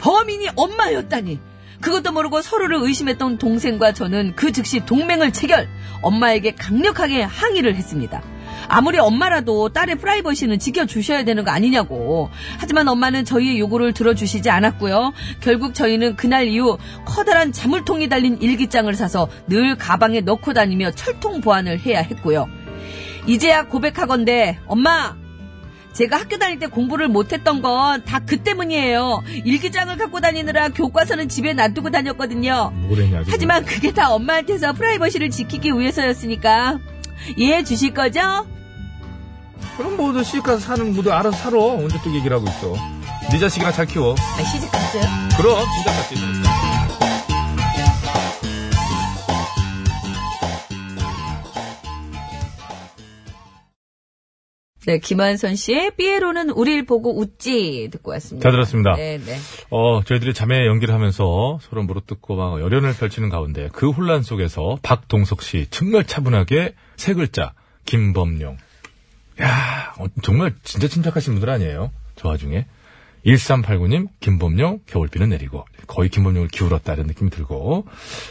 범인이 엄마였다니. 그것도 모르고 서로를 의심했던 동생과 저는 그 즉시 동맹을 체결, 엄마에게 강력하게 항의를 했습니다. 아무리 엄마라도 딸의 프라이버시는 지켜주셔야 되는 거 아니냐고. 하지만 엄마는 저희의 요구를 들어주시지 않았고요. 결국 저희는 그날 이후 커다란 자물통이 달린 일기장을 사서 늘 가방에 넣고 다니며 철통 보안을 해야 했고요. 이제야 고백하건대 엄마 제가 학교 다닐 때 공부를 못했던 건 다 그 때문이에요. 일기장을 갖고 다니느라 교과서는 집에 놔두고 다녔거든요. 뭐랬냐. 하지만 그게 다 엄마한테서 프라이버시를 지키기 위해서였으니까 이해해 주실 거죠? 그럼 모두 시집 가서 사는 모두 알아서 살아. 언제 또 얘기를 하고 있어. 네 자식이나 잘 키워. 아, 시집 갔어요? 그럼 진짜 같지. 네, 김한선 씨의 삐에로는 우릴 보고 웃지 듣고 왔습니다. 잘 들었습니다. 네, 네. 어, 저희들이 자매 연기를 하면서 서로 물어뜯고 막 열연을 펼치는 가운데 그 혼란 속에서 박동석 씨 정말 차분하게 세 글자 김범용. 야, 어, 정말 진짜 침착하신 분들 아니에요? 저 와중에 1389님 김범용 겨울비는 내리고 거의 김범용을 기울었다 이런 느낌이 들고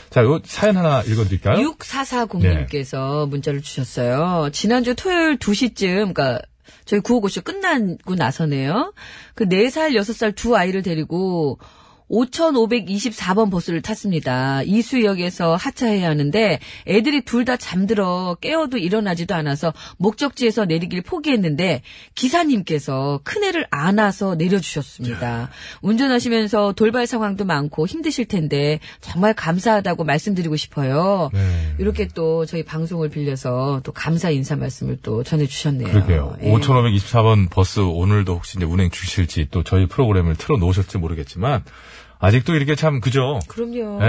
자, 요 사연 하나 읽어드릴까요? 6440님께서 문자를 주셨어요. 지난주 토요일 2시쯤, 그니까, 저희 구호고쇼 끝나고 나서네요. 그 4살, 6살 두 아이를 데리고 5524번 버스를 탔습니다. 이수역에서 하차해야 하는데 애들이 둘 다 잠들어 깨어도 일어나지도 않아서 목적지에서 내리길 포기했는데 기사님께서 큰애를 안아서 내려주셨습니다. 운전하시면서 돌발 상황도 많고 힘드실 텐데 정말 감사하다고 말씀드리고 싶어요. 네. 이렇게 또 저희 방송을 빌려서 또 감사 인사 말씀을 또 전해주셨네요. 그러게요. 예. 5524번 버스 오늘도 혹시 이제 운행 주실지 또 저희 프로그램을 틀어 놓으실지 모르겠지만 아직도 이렇게 참 그죠? 그럼요. 예,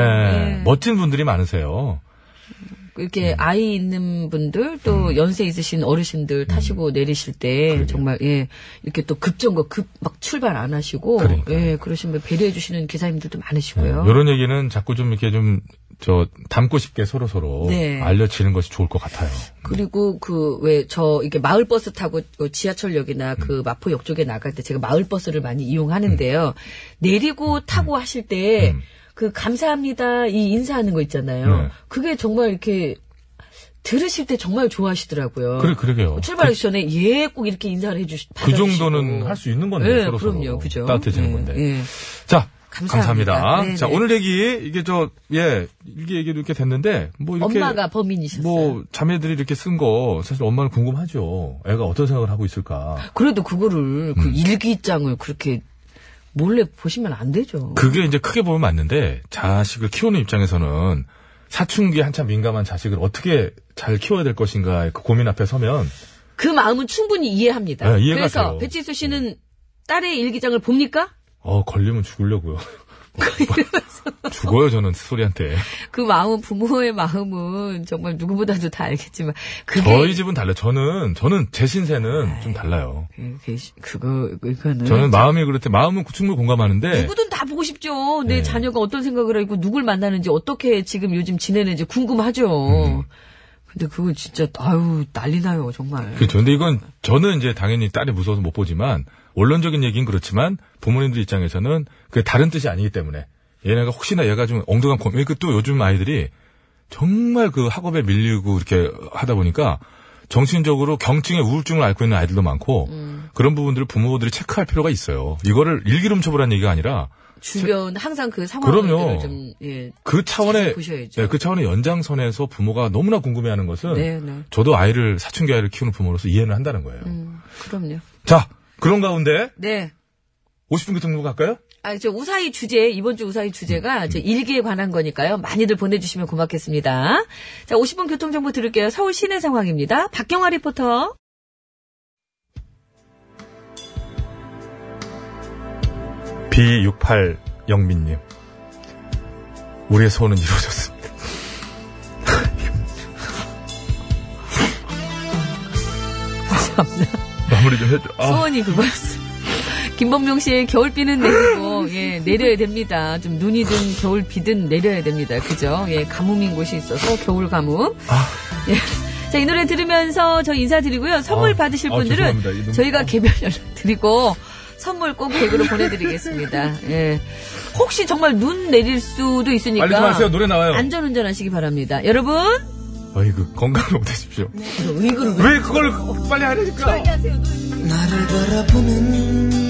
예. 멋진 분들이 많으세요. 이렇게 음. 아이 있는 분들 또 연세 있으신 어르신들 타시고 내리실 때 음. 그러게요. 정말 예 이렇게 또 급정거 급 막 출발 안 하시고 그러니까요. 예 그러신 분 배려해 주시는 기사님들도 많으시고요. 이런 얘기는 자꾸 좀 이렇게 좀 저 담고 싶게 서로 서로 네. 알려지는 것이 좋을 것 같아요. 그리고 그 왜 저 이게 마을 버스 타고 그 지하철역이나 음. 그 마포역 쪽에 나갈 때 제가 마을 버스를 많이 이용하는데요. 내리고 타고 하실 때 음. 그 감사합니다 이 인사하는 거 있잖아요. 네. 그게 정말 이렇게 들으실 때 정말 좋아하시더라고요. 그래, 그러게요. 출발하기 전에 예 꼭 이렇게 인사를 해주시. 그 정도는 할 수 있는 건데 네, 서로 그럼요, 서로 그죠. 따뜻해지는 예, 건데. 예. 자, 감사합니다. 감사합니다. 네, 자, 네. 오늘 얘기 이게 저 예, 이게 얘기 이렇게 됐는데 뭐 이렇게 엄마가 범인이셨어요. 뭐 자매들이 이렇게 쓴 거 사실 엄마는 궁금하죠. 애가 어떤 생각을 하고 있을까. 그래도 그거를 음. 그 일기장을 그렇게 몰래 보시면 안 되죠. 그게 이제 크게 보면 맞는데 자식을 키우는 입장에서는 사춘기에 한참 민감한 자식을 어떻게 잘 키워야 될 것인가의 그 고민 앞에 서면 그 마음은 충분히 이해합니다. 네, 이해가 그래서 돼요. 배치수 씨는 딸의 일기장을 봅니까? 어 걸리면 죽으려고요. 죽어요 저는 소리한테. 그 마음은 부모의 마음은 정말 누구보다도 다 알겠지만 그게 저희 집은 달라요. 저는 저는 제 신세는 좀 달라요. 그게 그거 이거는 저는 마음이 때 마음은 충분히 공감하는데 누구든 다 보고 싶죠. 내 네. 자녀가 어떤 생각을 하고 누굴 만나는지 어떻게 지금 요즘 지내는지 궁금하죠. 근데 그거 진짜 아유 난리 나요 정말. 그렇죠. 근데 이건 저는 이제 당연히 딸이 무서워서 못 보지만 원론적인 얘기는 그렇지만 부모님들 입장에서는 그게 다른 뜻이 아니기 때문에 얘네가 혹시나 얘가 좀 엉뚱한 고민 그또 요즘 아이들이 정말 그 학업에 밀리고 이렇게 하다 보니까 정신적으로 경증의 우울증을 앓고 있는 아이들도 많고 그런 부분들을 부모들이 체크할 필요가 있어요. 이거를 훔쳐보라는 얘기가 아니라 주변 항상 그 상황을. 좀 예. 그 차원의. 네, 그 차원의 연장선에서 부모가 너무나 궁금해하는 것은 네, 네. 저도 아이를 사춘기 아이를 키우는 부모로서 이해는 한다는 거예요. 음, 그럼요. 자 그런 가운데 네. 50분 교통부 갈까요? 아, 저 우사히 주제, 이번 주 우사히 주제가 음. 저 일기에 관한 거니까요. 많이들 보내주시면 고맙겠습니다. 자, 50분 교통정보 들을게요. 서울 시내 상황입니다. 박경화 리포터. B68 영민님. 우리의 소원은 이루어졌습니다. 마무리 좀 해줘. 아, 소원이 그거였어. 김범용 씨의 겨울비는 내리고, 예, 내려야 됩니다. 좀 눈이든 겨울비든 내려야 됩니다. 그죠? 예, 가뭄인 곳이 있어서 겨울 가뭄. 아. 예. 자, 이 노래 들으면서 저 인사드리고요. 선물 아, 받으실 아, 분들은 죄송합니다. 이 눈- 저희가 아. 개별 연락 드리고 선물 꼭 댁으로 보내드리겠습니다. 예. 혹시 정말 눈 내릴 수도 있으니까 빨리 좀 하세요. 노래 나와요. 안전운전 하시기 바랍니다. 여러분 어이구, 건강을 못하십시오. 이걸 왜왜 그걸 빨리 하려니까? 나를 바라보는